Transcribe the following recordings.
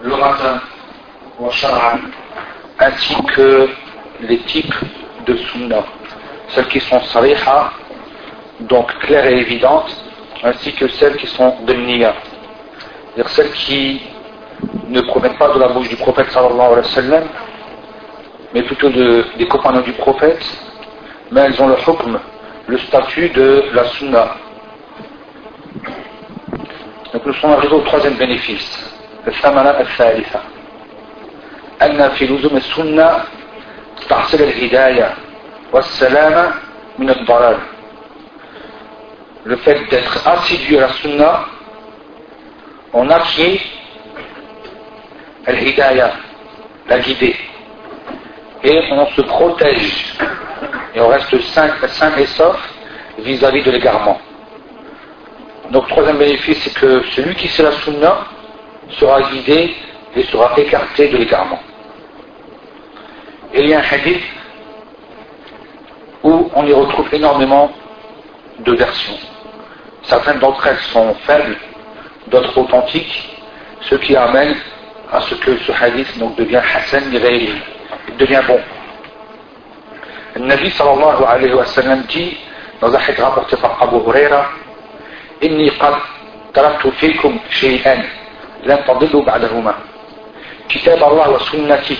le matin, ainsi que les types de sunnah, celles qui sont sariha, donc claires et évidentes, ainsi que celles qui sont de niya, c'est-à-dire celles qui ne promettent pas de la bouche du prophète sallallahu alayhi wa mais plutôt des compagnons du prophète, mais elles ont le hukm, le statut de la sunna. Donc nous sommes arrivés au troisième bénéfice, le samana al-thalitha. أن في لزوم السنة تحصيل الهداية والسلامة من الضلال. Le fait d'être assidu à la sunna, on acquiert al-hidayah, la guidée. Et on se protège et on reste sain, sain et sauf vis-à-vis de l'égarement. Donc, troisième bénéfice, c'est que celui qui sait la sunna sera guidé et sera écarté de l'égarement. Et il y a un hadith où on y retrouve énormément de versions. Certaines d'entre elles sont faibles, d'autres authentiques, ce qui amène à ce que ce hadith donc, devient Hassan il devient bon. Le Nabi sallallahu alayhi wa sallam dit dans un hadith rapporté par Abu Huraira Inni qad taraktu fikum shay'an لن تضلوا بعدهما كتاب الله وسنتي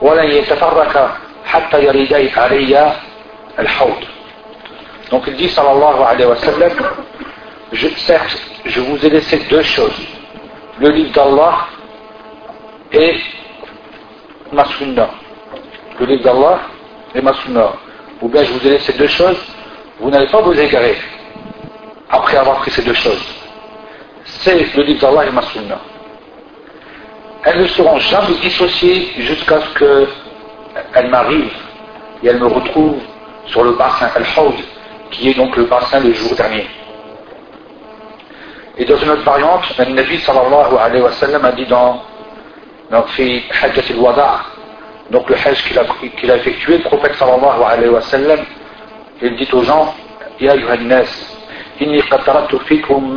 ولن يتفرق حتى يريدي علي الحوض Donc il dit sallallahu alayhi wa sallam je, certes je vous ai laissé deux choses le livre d'Allah et ma sunna le livre d'Allah et ma sunna ou bien je vous ai laissé deux choses vous n'allez pas vous égarer après avoir pris ces deux choses. c'est le livre d'Allah et ma. Elles ne seront jamais dissociées jusqu'à ce qu'elles m'arrivent et elles me retrouvent sur le bassin Al-Hawd, qui est donc le bassin le jour dernier. Et dans une autre variante, le Nabi sallallahu alayhi wa sallam a dit dans, dans Hajjat al-Wada', donc le Hajj qu'il a, effectué, le prophète sallallahu alayhi wa sallam, il dit aux gens, Ya Yuhannas, inni qataratu fikum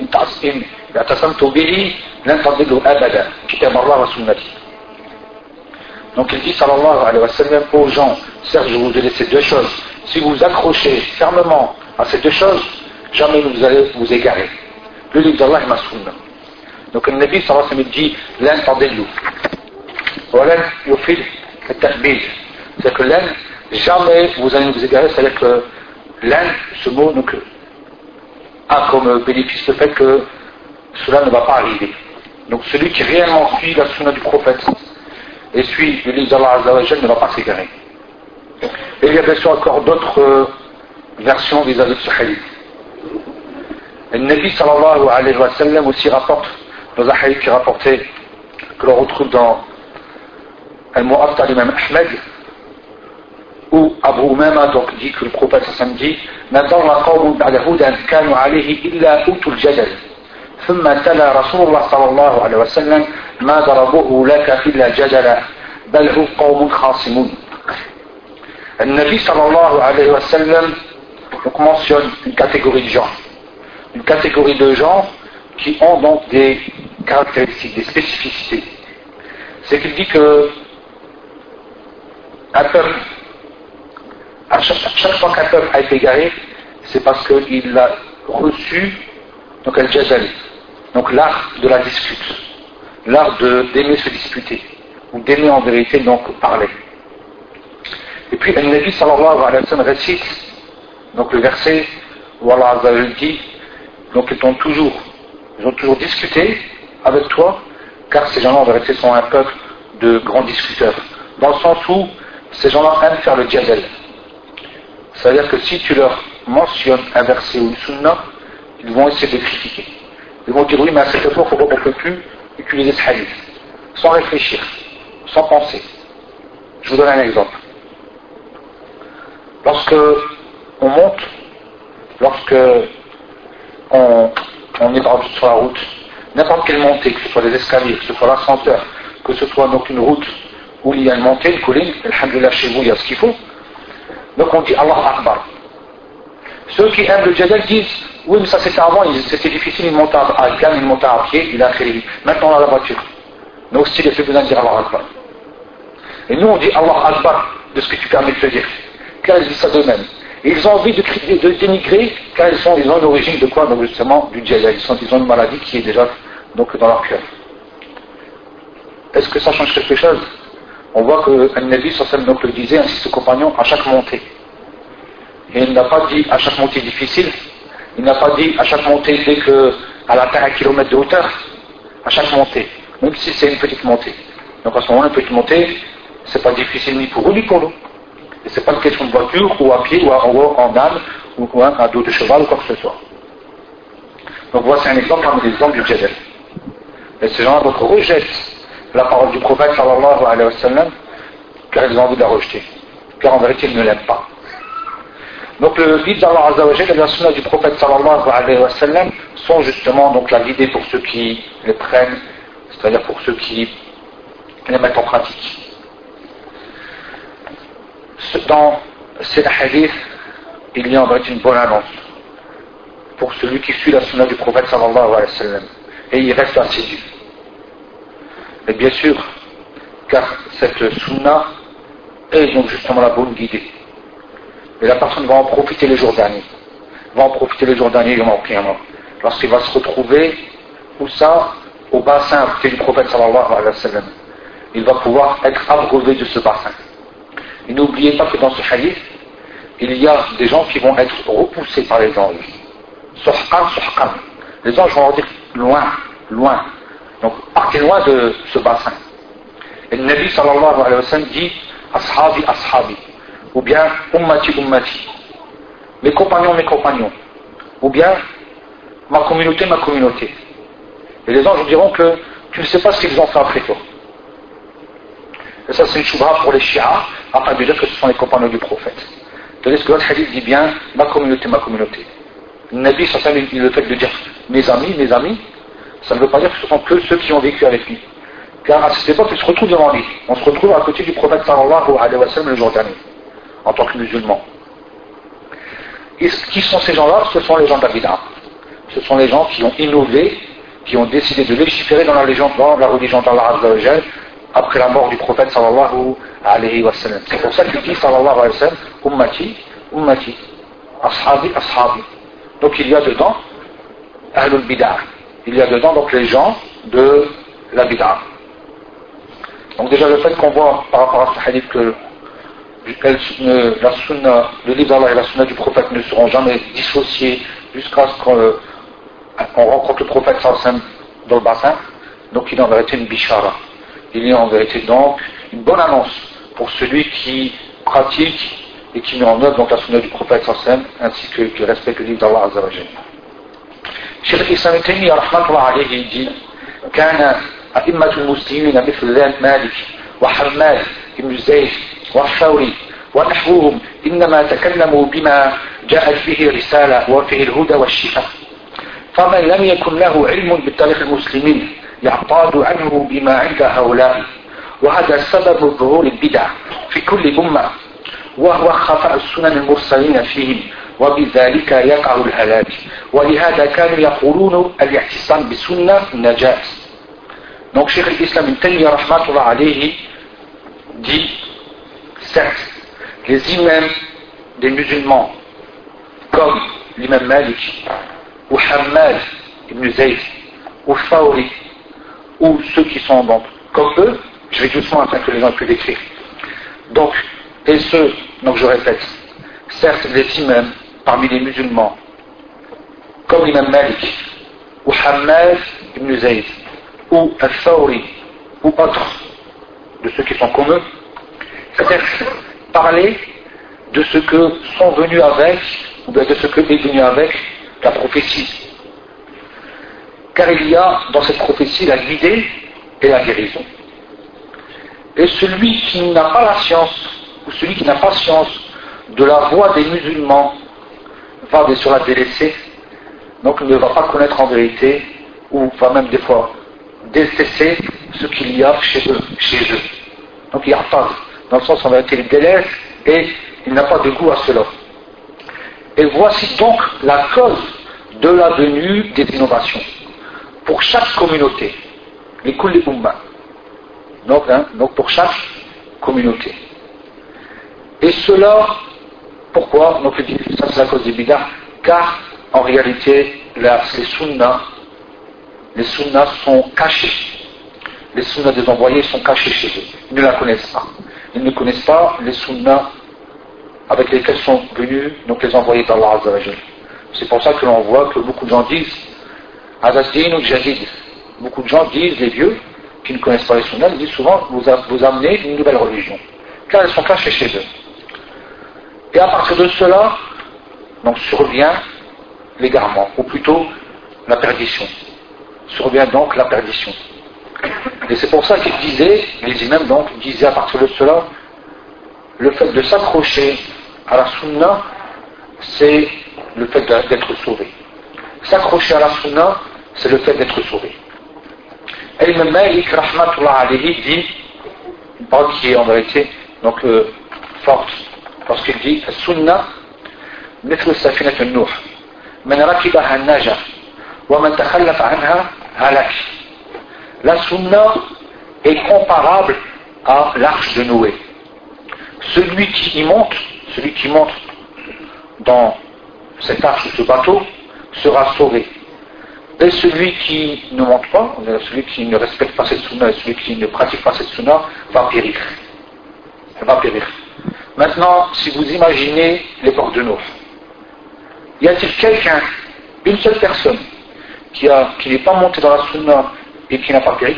ما إن اعتصمت به لن تضلوا أبدا كتاب الله وسنتي Donc il dit sallallahu alayhi wa sallam aux gens, certes je vous ai laissé deux choses, si vous accrochez fermement à ces deux choses, jamais vous allez vous égarer. Le livre d'Allah est ma sunna. Donc le Nabi sallallahu alayhi wa sallam dit, l'un tadillu. Voilà, yufil al-tahbid. C'est que l'un, jamais vous allez vous égarer, c'est-à-dire que l'un, ce mot, donc a comme bénéfice le fait que cela ne va pas arriver. Donc celui qui réellement suit la sunna du prophète et suit le livre d'Allah ne va pas s'égarer. Et il y a bien sûr encore d'autres euh, versions vis-à-vis de ce hadith. Le Nabi sallallahu alayhi wa sallam aussi rapporte, dans un hadith qui est rapporté, que l'on retrouve dans Al-Mu'atta l'imam Ahmed, où Abu Umama donc dit que le prophète sallam dit نظر قوم بعد هدى كانوا عليه إلا أوتوا الجدل ثم تلا رسول الله صلى الله عليه وسلم ما ضربوه لك إلا جدلا بل هم قوم خاصمون النبي صلى الله عليه وسلم donc mentionne une catégorie de gens une catégorie de gens qui ont donc des caractéristiques, des spécificités c'est qu'il dit que un peuple à chaque, fois qu'un peuple a été égaré, c'est parce qu'il a reçu donc al donc l'art de la dispute, l'art d'aimer se disputer, ou d'aimer en vérité donc parler. Et puis le Nabi sallallahu alayhi wa sallam récite donc le verset où Allah dit donc ils ont toujours ils ont toujours discuté avec toi car ces gens-là en vérité sont un peuple de grands discuteurs. Dans le sens où ces gens-là aiment faire le jazal c'est-à-dire que si tu leur mentionnes un verset ou une sunna, ils vont essayer de critiquer. Ils vont dire oui, mais à cette époque, on ne peut plus utiliser ce hadith. Sans réfléchir, sans penser. Je vous donne un exemple. Lorsque on monte, lorsque on, est sur la route, n'importe quelle montée, que ce soit des escaliers, que ce soit l'ascenseur, que ce soit donc une route où il y a une montée, une colline, alhamdulillah chez vous il y a ce qu'il faut, donc on dit Allah Akbar. Ceux qui aiment le jadal disent Oui, mais ça c'était avant, c'était difficile, ils montaient à gamme, ils montaient à pied, il a créé. Maintenant on a la voiture. mais aussi les fait besoin de dire Allah Akbar. Et nous on dit Allah Akbar de ce que tu permets de te dire. Car ils disent ça d'eux-mêmes. Ils ont envie de, dénigrer car ils, sont, ils l'origine de quoi? Donc justement du djihad. Ils, ils ont une maladie qui est déjà donc, dans leur cœur. Est-ce que ça change quelque chose? On voit que un Nabi donc le disait ainsi ses compagnons à chaque montée. Et il n'a pas dit à chaque montée difficile, il n'a pas dit à chaque montée dès qu'elle atteint un kilomètre de hauteur, à chaque montée, même si c'est une petite montée. Donc à ce moment-là, une petite montée, c'est pas difficile ni pour eux ni pour nous. Et c'est pas une question de voiture ou à pied ou en, en âne ou à dos de cheval ou quoi que ce soit. Donc voici un exemple parmi les exemples du djihad. Et ces gens-là donc rejettent la parole du prophète sallallahu alayhi wa sallam car ils ont envie de la rejeter. Car en vérité ils ne l'aiment pas. Donc le guide d'Allah Azzawajal et la sunna du prophète sallallahu alayhi wa sallam sont justement donc la guidée pour ceux qui les prennent, c'est-à-dire pour ceux qui les mettent en pratique. Dans ces hadiths, il y a en fait une bonne annonce pour celui qui suit la sunna du prophète sallallahu alayhi wa sallam et il reste assidu. Et bien sûr, car cette sunna est donc justement la bonne guidée. Et la personne va en profiter les jours derniers. Va en profiter les jours derniers, Lorsqu'il va se retrouver, où ça Au bassin du prophète sallallahu alayhi wa sallam. Il va pouvoir être abreuvé de ce bassin. Et n'oubliez pas que dans ce hadith, il y a des gens qui vont être repoussés par les anges. Sohqan, sohqan. Les anges vont leur dire loin, loin. Donc partez loin de ce bassin. Et le Nabi sallallahu alayhi wa sallam dit Ashabi, ashabi ou bien ummati ummati, mes compagnons, mes compagnons, ou bien ma communauté, ma communauté. Et les anges diront que tu ne sais pas ce qu'ils ont fait après toi. Et ça, c'est une choubra pour les chiites, afin de dire que ce sont les compagnons du prophète. Tandis que l'autre hadith dit bien ma communauté, ma communauté. Le Nabi, ça, le fait de dire mes amis, mes amis, ça ne veut pas dire que ce sont que ceux qui ont vécu avec lui. Car à cette époque, il se retrouve devant lui. On se retrouve à côté du prophète sallallahu alayhi wa sallam le jour en tant que musulman. Et qui sont ces gens-là Ce sont les gens d'Abida. Ce sont les gens qui ont innové, qui ont décidé de légiférer dans la, religion, dans la religion d'Allah après la mort du prophète sallallahu alayhi wa sallam. C'est pour ça qu'il dit sallallahu alayhi wa sallam, ummati, ummati, ashabi, ashabi. Donc il y a dedans ahlul bid'ah. Il y a dedans donc les gens de la bid'ah. Donc déjà le fait qu'on voit par rapport à ce hadith que la sunna, le livre d'Allah et la sunna du prophète ne seront jamais dissociés jusqu'à ce qu'on euh, rencontre le prophète dans le bassin. Donc il a en vérité une bishara. Il a en vérité donc une bonne annonce pour celui qui pratique et qui met en œuvre donc la sunna du prophète ainsi que qui respecte le livre d'Allah. شيخ الإسلام ابن تيمية رحمة الله عليه يجي كان أئمة المسلمين مثل مالك وحماد بن زيد والثوري ونحوهم إنما تكلموا بما جاءت به رسالة وفيه الهدى والشفاء. فمن لم يكن له علم بتاريخ المسلمين يعتاد عنه بما عند هؤلاء وهذا سبب ظهور البدع في كل أمة وهو خفاء السنن المرسلين فيهم. وبذلك يقع الهلاك ولهذا كانوا يقولون الاعتصام بالسنة النجاة Donc Cheikh l'Islam Ibn Taymiyyah rahmatullah alayhi dit certes, les imams des musulmans, comme l'imam Malik, ou Hammad ibn Zayd, ou Fawri, ou ceux qui sont donc comme eux, je vais doucement afin que les gens puissent décrire. Donc, et ceux, donc je répète, certes les imams parmi les musulmans, comme l'imam Malik, ou Hammad ibn Zayd, ou Al-Fawri, ou autres de ceux qui sont comme eux, c'est-à-dire parler de ce que sont venus avec, ou bien de ce que est venu avec la prophétie. Car il y a dans cette prophétie la guidée et la guérison. Et celui qui n'a pas la science, ou celui qui n'a pas science de la voix des musulmans, va bien sûr la délaisser, donc ne va pas connaître en vérité, ou va même des fois détester ce qu'il y a chez eux. Chez eux. Donc il pas dans le sens où vérité il délaisse et il n'a pas de goût à cela. Et voici donc la cause de la venue des innovations. Pour chaque communauté, les Kulli Donc, hein, donc pour chaque communauté. Et cela, pourquoi Donc ça c'est la cause des bidas, car en réalité, les sunnas, les sunnas sont cachés. Les sunnas des envoyés sont cachés chez eux. Ils ne la connaissent pas. Ils ne connaissent pas les sunnas avec lesquels sont venus donc les envoyés d'Allah C'est pour ça que l'on voit que beaucoup de gens disent Azazdin ou Jadid. Beaucoup de gens disent, les vieux, qui ne connaissent pas les sunnas, ils disent souvent vous, vous amenez une nouvelle religion. Car elles sont cachées chez eux. Et à partir de cela, donc survient l'égarement, ou plutôt la perdition. Survient donc la perdition. Et c'est pour ça qu'ils disaient, les imams donc disaient à partir de cela, le fait de s'accrocher à la sunna, c'est le fait d'être sauvé. S'accrocher à la sunna, c'est le fait d'être sauvé. Et Imam Malik, rahmatullah alayhi, dit, une parole qui est en vérité donc, forte, parce qu'il dit, sunna, مثل سفينة النوح من ركبها النجا ومن تخلف عنها هلك La sunna est comparable à l'arche de Noé. Celui qui y monte, celui qui monte dans cette arche, ce bateau, sera sauvé. Et celui qui ne monte pas, celui qui ne respecte pas cette sunna, celui qui ne pratique pas cette sunna, va périr. Va périr. Maintenant, si vous imaginez les portes de Nour, y a-t-il quelqu'un, une seule personne, qui, n'est pas monté dans la sunna et qui n'a pas péri?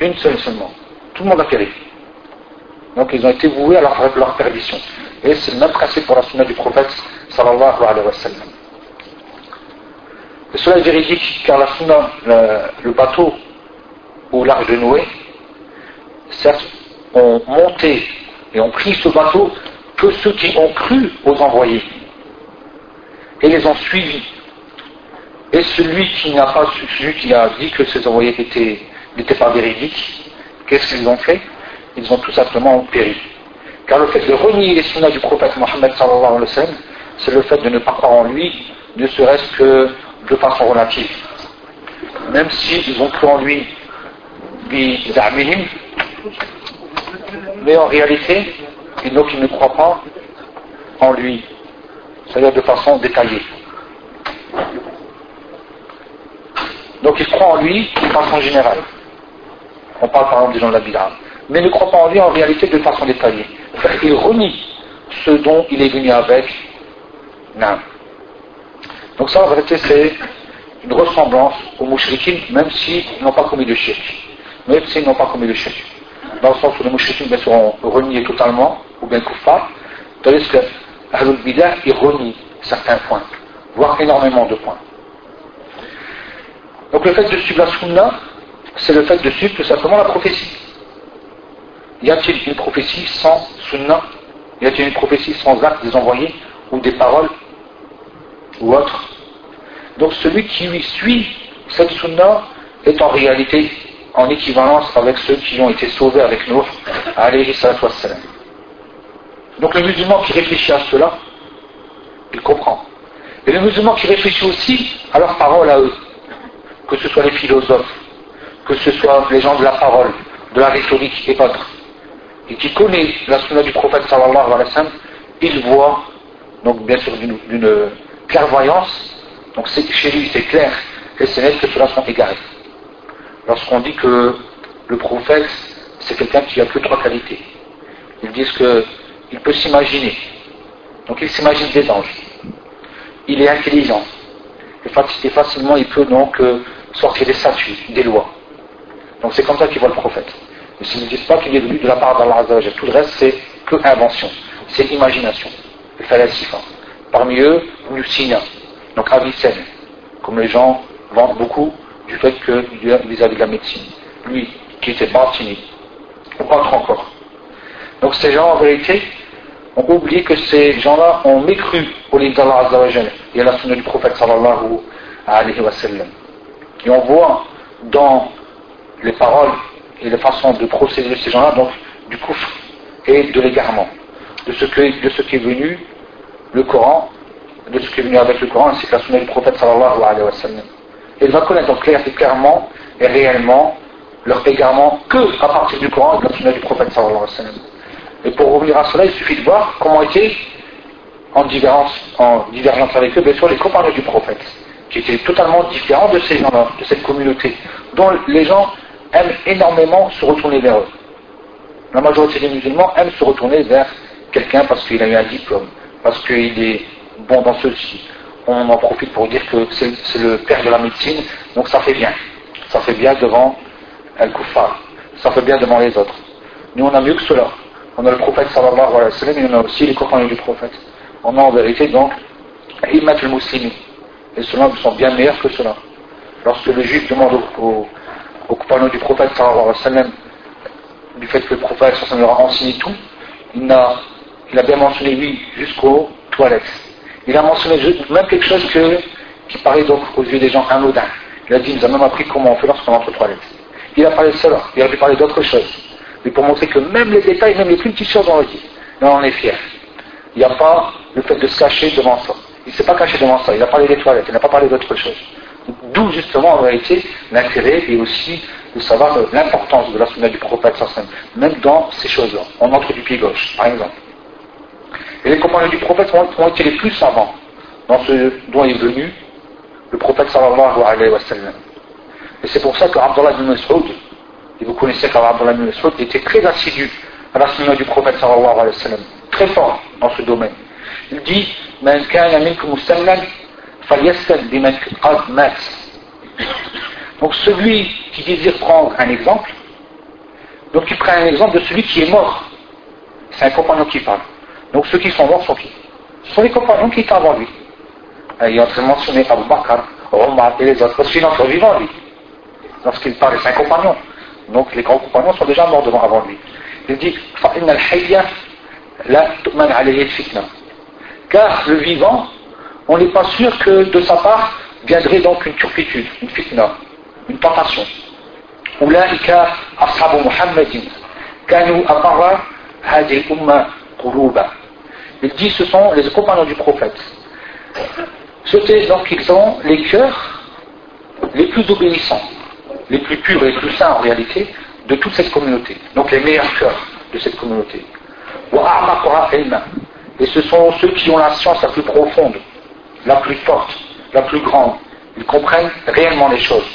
Une seule seulement. Tout le monde a péri. Donc ils ont été voués à leur, perdition. Et c'est le même principe pour la sunna du prophète sallallahu alayhi wa sallam. Et cela est véridique car la sunna, le, bateau ou l'arche de Noé, certes, ont monté et ont pris ce bateau que ceux qui ont cru aux envoyés et les ont suivis. Et celui qui n'a pas celui qui a dit que ces envoyés n'étaient pas véridiques, qu'est-ce qu'ils ont fait? Ils ont tout simplement péri. Car le fait de renier les sunnas du prophète Mohammed c'est le fait de ne pas croire en lui, ne serait-ce que de façon relative. Même s'ils ont cru en lui, mais en réalité, ils ne croient pas en lui, c'est-à-dire de façon détaillée. Donc ils croient en lui de façon générale. On parle par exemple des gens de la Bid'a. Mais ne croient pas en lui en réalité de façon détaillée. Ils renient ce dont il est venu avec. Non. Donc ça en réalité c'est une ressemblance aux mouchriquins, même s'ils n'ont pas commis de shirk. Même s'ils n'ont pas commis de shirk dans le sens où les mouchriquins bien seront reniés totalement, ou bien kuffar, tandis que Ahlul Bidah, il renie certains points, voire énormément de points. Donc le fait de suivre la sunna, c'est le fait de suivre tout simplement la prophétie. Y a-t-il une prophétie sans sunna? Y a-t-il une prophétie sans acte des envoyés ou des paroles ou autres? Donc celui qui lui suit cette sunna est en réalité en équivalence avec ceux qui ont été sauvés avec nous, alayhi wassalam. Donc le musulman qui réfléchit à cela, il comprend. Et le musulman qui réfléchit aussi à leurs paroles à eux, que ce soit les philosophes, que ce soit les gens de la parole, de la rhétorique et autres, et qui connaît la sunna du prophète sallallahu alayhi il voit, donc bien sûr d'une clairvoyance, donc chez lui c'est clair, et c'est net que cela sont égarés lorsqu'on dit que le prophète, c'est quelqu'un qui a que trois qualités. Ils disent qu'il peut s'imaginer. Donc il s'imagine des anges. Il est intelligent. Et facilement, il peut donc euh, sortir des statuts, des lois. Donc c'est comme ça qu'ils voient le prophète. Mais s'ils ne disent pas qu'il est venu de la part d'Allah tout le reste c'est que invention, c'est imagination, le falasifa. Parmi eux, Lucina, donc Avicenne, comme les gens vendent beaucoup du fait que vis-à-vis de la médecine. Lui, qui était Bartini, ou autre encore. Donc ces gens, en vérité, ont oublié que ces gens-là ont mécru au livre d'Allah Azzawajal et à la sunna du prophète sallallahu alayhi wa sallam. Et on voit dans les paroles et les façons de procéder de ces gens-là, donc du coufre et de l'égarement, de ce, de ce qui est venu le Coran, de ce qui est venu avec le Coran ainsi que la sunna du prophète sallallahu alayhi wa sallam il va connaître donc clairement et réellement leur égarement que à partir du Coran et de la du prophète sallallahu alayhi wa sallam. Et pour revenir à cela, il suffit de voir comment étaient en divergence, en divergence avec eux, bien sûr, les compagnons du prophète, qui étaient totalement différents de ces gens-là, de cette communauté, dont les gens aiment énormément se retourner vers eux. La majorité des musulmans aiment se retourner vers quelqu'un parce qu'il a eu un diplôme, parce qu'il est bon dans ceci. On en profite pour dire que c'est le père de la médecine, donc ça fait bien. Ça fait bien devant Al-Kuffar. Ça fait bien devant les autres. Nous, on a mieux que cela. On a le prophète sallallahu alayhi wa sallam et on a aussi les compagnons du prophète. On a en vérité donc Immat al-Muslimin. Et ceux-là sont bien meilleurs que cela. Lorsque le juif demande aux, compagnons du prophète sallallahu alayhi wa sallam du fait que le prophète sallallahu leur a enseigné tout, il a, il a bien mentionné oui jusqu'aux toilettes. Il a mentionné même quelque chose qui paraît donc aux yeux des gens anodin. Il a dit, il nous a même appris comment on fait lorsqu'on entre aux toilettes. Il a parlé de cela, il a pu parler d'autres choses. Mais pour montrer que même les détails, même les plus petites choses, on le dit. Mais on en est fier. Il n'y a pas le fait de se cacher devant ça. Il ne s'est pas caché devant ça, il a parlé des toilettes, il n'a pas parlé d'autre chose. D'où justement en réalité l'intérêt et aussi de savoir l'importance de la sunna du prophète même dans ces choses-là. On entre du pied gauche, par exemple. Et les compagnons du prophète ont, été les plus savants dans ce dont est venu le prophète sallallahu alayhi wa sallam. Et c'est pour ça que Abdullah ibn Mas'ud, et vous connaissez qu'Abdullah ibn Mas'ud était très assidu à la sunna du prophète sallallahu alayhi wa sallam, très fort dans ce domaine. Il dit Man kana minkum. Donc celui qui désire prendre un exemple, donc il prend un exemple de celui qui est mort. C'est un compagnon qui parle. Donc ceux qui sont morts sont qui Ce sont les compagnons qui étaient avant lui. Il est en train de mentionner Abu Bakr, Omar et les autres, parce qu'il est encore vivant lui. Lorsqu'il parle, c'est un compagnon. Donc les grands compagnons sont déjà morts devant avant lui. Il dit Car le vivant, on n'est pas sûr que de sa part viendrait donc une turpitude, une fitna, une tentation. Ulaika ashabu Muhammadin kanu abara hadi umma quruba. Il dit ce sont les compagnons du prophète. C'était donc ils ont les cœurs les plus obéissants, les plus purs et les plus saints en réalité de toute cette communauté. Donc les meilleurs cœurs de cette communauté. Et ce sont ceux qui ont la science la plus profonde, la plus forte, la plus grande. Ils comprennent réellement les choses,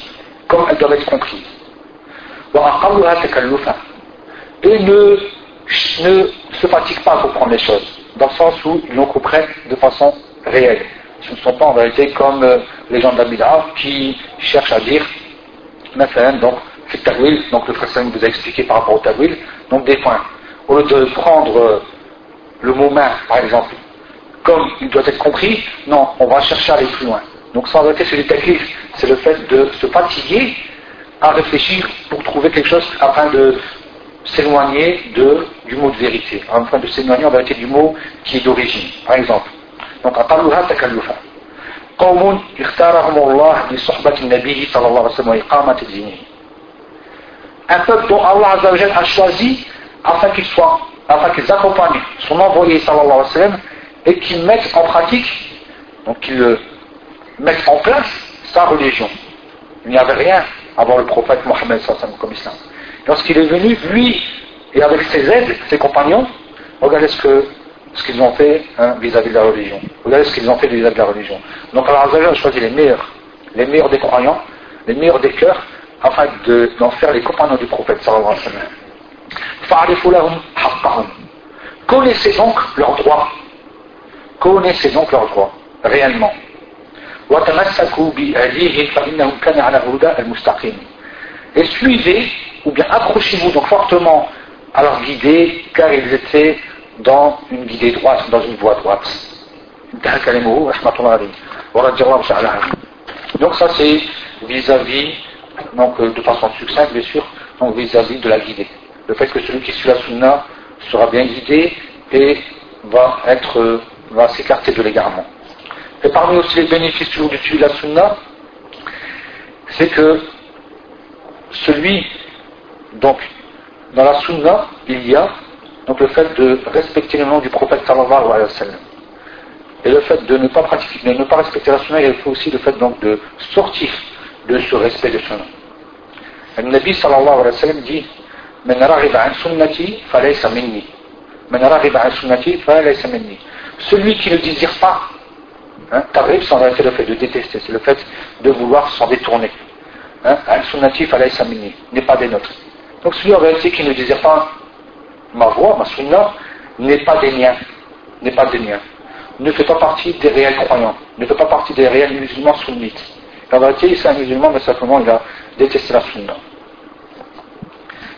comme elles doivent être comprises. Et ne, ne se fatiguent pas pour comprendre les choses dans le sens où ils l'ont compris de façon réelle. Ce ne sont pas en vérité comme euh, les gens de la qui cherchent à dire, donc, donc le frère vous a expliqué par rapport au tawil, donc des points. Au lieu de prendre euh, le mot main, par exemple, comme il doit être compris, non, on va chercher à aller plus loin. Donc sans vérité, c'est le c'est le fait de se fatiguer à réfléchir pour trouver quelque chose afin de s'éloigner du mot de vérité, enfin de s'éloigner en vérité du mot qui est d'origine. Par exemple, donc أقلها تكلفا قوم اختارهم الله لصحبة النبي صلى الله عليه وسلم وإقامة دينه un peuple dont Allah a choisi afin qu'ils soient, afin qu'ils accompagnent son envoyé sallallahu alayhi wa sallam et qu'ils mettent en pratique, donc qu'ils mettent en place sa religion. Il n'y avait rien avant le prophète Mohammed sallallahu alayhi wa sallam comme islam. Lorsqu'il est venu, lui, et avec ses aides, ses compagnons, regardez ce qu'ils ont fait hein, vis-à-vis de la religion. Regardez ce qu'ils ont fait vis-à-vis de la religion. Donc Allah a choisi les meilleurs, les meilleurs des croyants, les meilleurs des cœurs, afin d'en faire les compagnons du prophète sallallahu alayhi wa sallam. Connaissez donc leurs droits. Connaissez donc leurs droits, réellement. Et suivez ou bien accrochez-vous donc fortement à leur guidée, car ils étaient dans une guidée droite, dans une voie droite. Donc ça c'est vis-à-vis, donc euh, de façon succincte bien sûr, vis-à-vis de la guidée. Le fait que celui qui suit la sunna sera bien guidé et va être, euh, va s'écarter de l'égarement. Et parmi aussi les bénéfices toujours du suivi de la sunna, c'est que celui donc, dans la sunna, il y a donc le fait de respecter le nom du prophète sallallahu alayhi wa sallam. Et le fait de ne pas pratiquer, de ne pas respecter la sunna, il faut aussi le fait donc de sortir de ce respect de son nom. Le Nabi sallallahu alayhi wa sallam dit من رغب عن سنتي فليس مني من رغب عن سنتي فليس مني celui qui ne désire pas hein, tarib c'est en réalité le fait de détester c'est le fait de vouloir s'en détourner hein, عن سنتي فليس مني n'est pas des nôtres Donc celui en réalité qui ne désire pas ma voix, ma sunna, n'est pas des miens, n'est pas des miens, ne fait pas partie des réels croyants, ne fait pas partie des réels musulmans sunnites. En réalité, c'est un musulman, mais simplement il a détesté la sunna.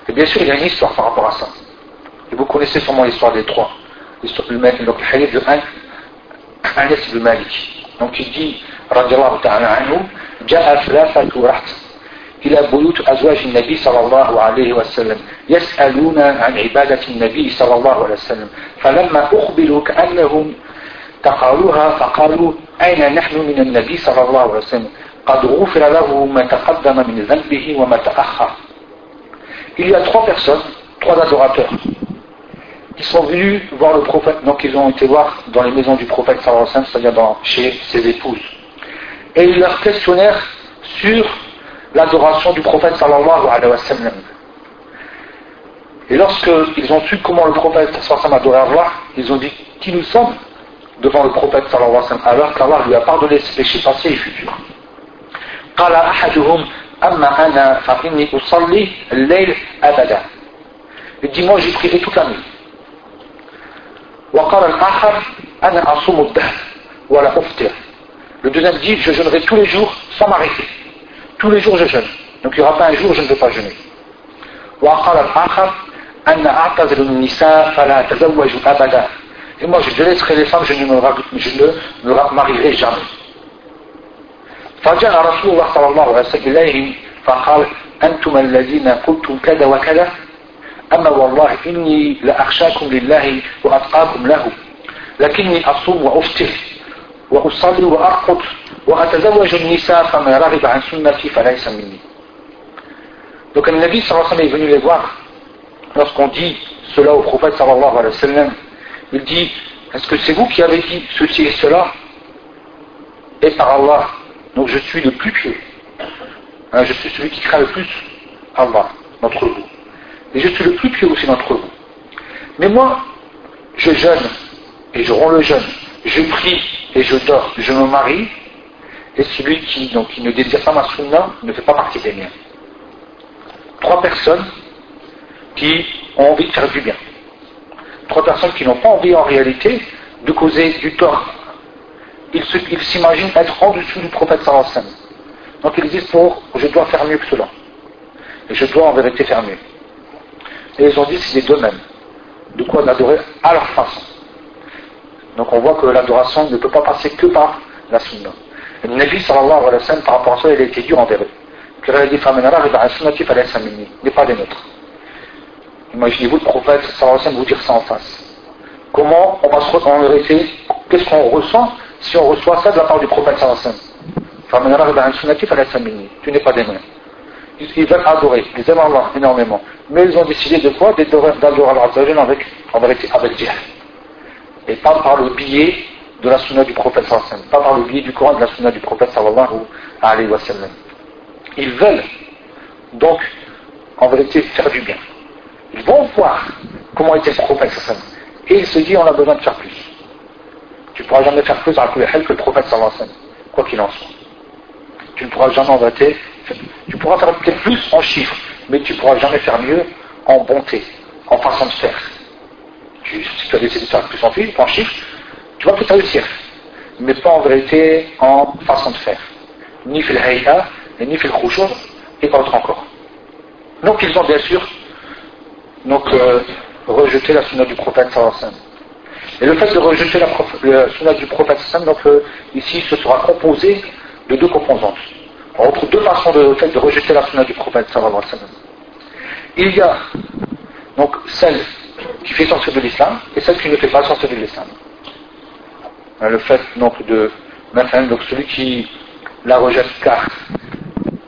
Et bien sûr, il y a une histoire par rapport à ça. Et vous connaissez sûrement l'histoire des trois. L'histoire du Malik, donc le hadith de Anas ibn Malik. Donc il dit, radiallahu ta'ala anhu, « Ja'a » إلى بيوت أزواج النبي صلى الله عليه وسلم يسألون عن عبادة النبي صلى الله عليه وسلم فلما أخبروا كأنهم تقالوها فقالوا أين نحن من النبي صلى الله عليه وسلم قد غفر له ما تقدم من ذنبه وما تأخر il y a trois personnes, trois adorateurs, qui sont venus voir le prophète, donc ils ont été voir dans les maisons du prophète c'est-à-dire chez ses épouses. Et ils leur questionnèrent sur l'adoration du prophète sallallahu alayhi wa sallam. Et lorsqu'ils ont su comment le prophète sallallahu alayhi wa adorait Allah, ils ont dit qui nous sommes devant le prophète sallallahu alayhi wa sallam, alors qu'Allah lui a pardonné ses péchés passés et futurs. Il dit, moi j'ai prié toute la nuit. Le deuxième dit, je jeûnerai tous les jours sans m'arrêter. Tous les jours je jeûne. Donc il n'y aura pas un jour où je ne peux pas jeûner. وقال الآخر أنا أعتذر النساء فلا أتزوج أبدا. Et moi je laisserai les femmes, je ne me marierai jamais. فجاء رسول الله صلى الله عليه وسلم إليهم فقال أنتم الذين قلتم كذا وكذا أما والله إني لأخشاكم لله وأتقاكم له لكني أصوم وأفطر وأصلي وأرقد وأتزوج النساء فما رغب عن سنتي فليس مني Donc le Nabi sallallahu alayhi wa sallam est venu les voir lorsqu'on dit cela au prophète sallallahu alayhi wa sallam. Il dit Est-ce que c'est vous qui avez dit ceci et cela Et par Allah, Donc je suis le plus pieux. Hein, je suis celui qui craint le plus Allah d'entre vous. Et je suis le plus pieux aussi d'entre vous. Mais moi, je jeûne et je romps le jeûne. Je prie et je dors. Je me marie. et celui qui, donc, qui ne désire pas ma sunna ne fait pas partie des miens. Trois personnes qui ont envie de faire du bien. Trois personnes qui n'ont pas envie en réalité de causer du tort ils s'imaginent être en dessous du prophète sallallahu Donc ils disent pour, je dois faire mieux que cela. Et je dois en vérité faire mieux. Et ils ont dit c'est les deux mêmes. De quoi l'adorer à leur façon. Donc on voit que l'adoration ne peut pas passer que par la sunna. Le Nabi sallallahu alayhi wa sallam, par rapport à ça, il a été dur envers eux. Il a dit, n'est pas des nôtres. Imaginez-vous le prophète sallallahu alayhi wa sallam vous dire ça en face. Comment on va se vérité, qu'est-ce qu'on ressent si on reçoit ça de la part du prophète sallallahu tu n'es pas des mains. Ils veulent adorer, ils aiment Allah énormément. Mais ils ont décidé de quoi? D'adorer Allah avec, avec, avec Et pas par le biais de la sunna du prophète sallallahu pas par le biais du Coran de la sunna du prophète sallallahu alayhi wa sallam. Ils veulent donc en vérité faire du bien. Ils vont voir comment était le prophète sallallahu et ils se disent on a besoin de faire plus. Tu ne pourras jamais faire plus à que le prophète sallallahu alayhi wa sallam, quoi qu'il en soit. Tu ne pourras jamais en vérité, tu pourras faire peut-être plus en chiffres, mais tu ne pourras jamais faire mieux en bonté, en façon de faire. Tu, si tu as décidé de faire plus en chiffres, tu vas peut-être réussir, mais pas en vérité en façon de faire. Ni fil hay'a, ni fil khushu, et pas autre encore. Donc ils ont bien sûr donc, euh, rejeté la sunna du prophète sallallahu. Et le fait de rejeter la, sunna du prophète donc euh, ici, ce sera composé de deux composantes. On retrouve deux façons de, de rejeter la sunna du prophète sallallahu Il y a donc celle qui fait sortir de l'islam et celle qui ne fait pas sortir de l'islam. Hein, le fait donc de donc celui qui la rejette car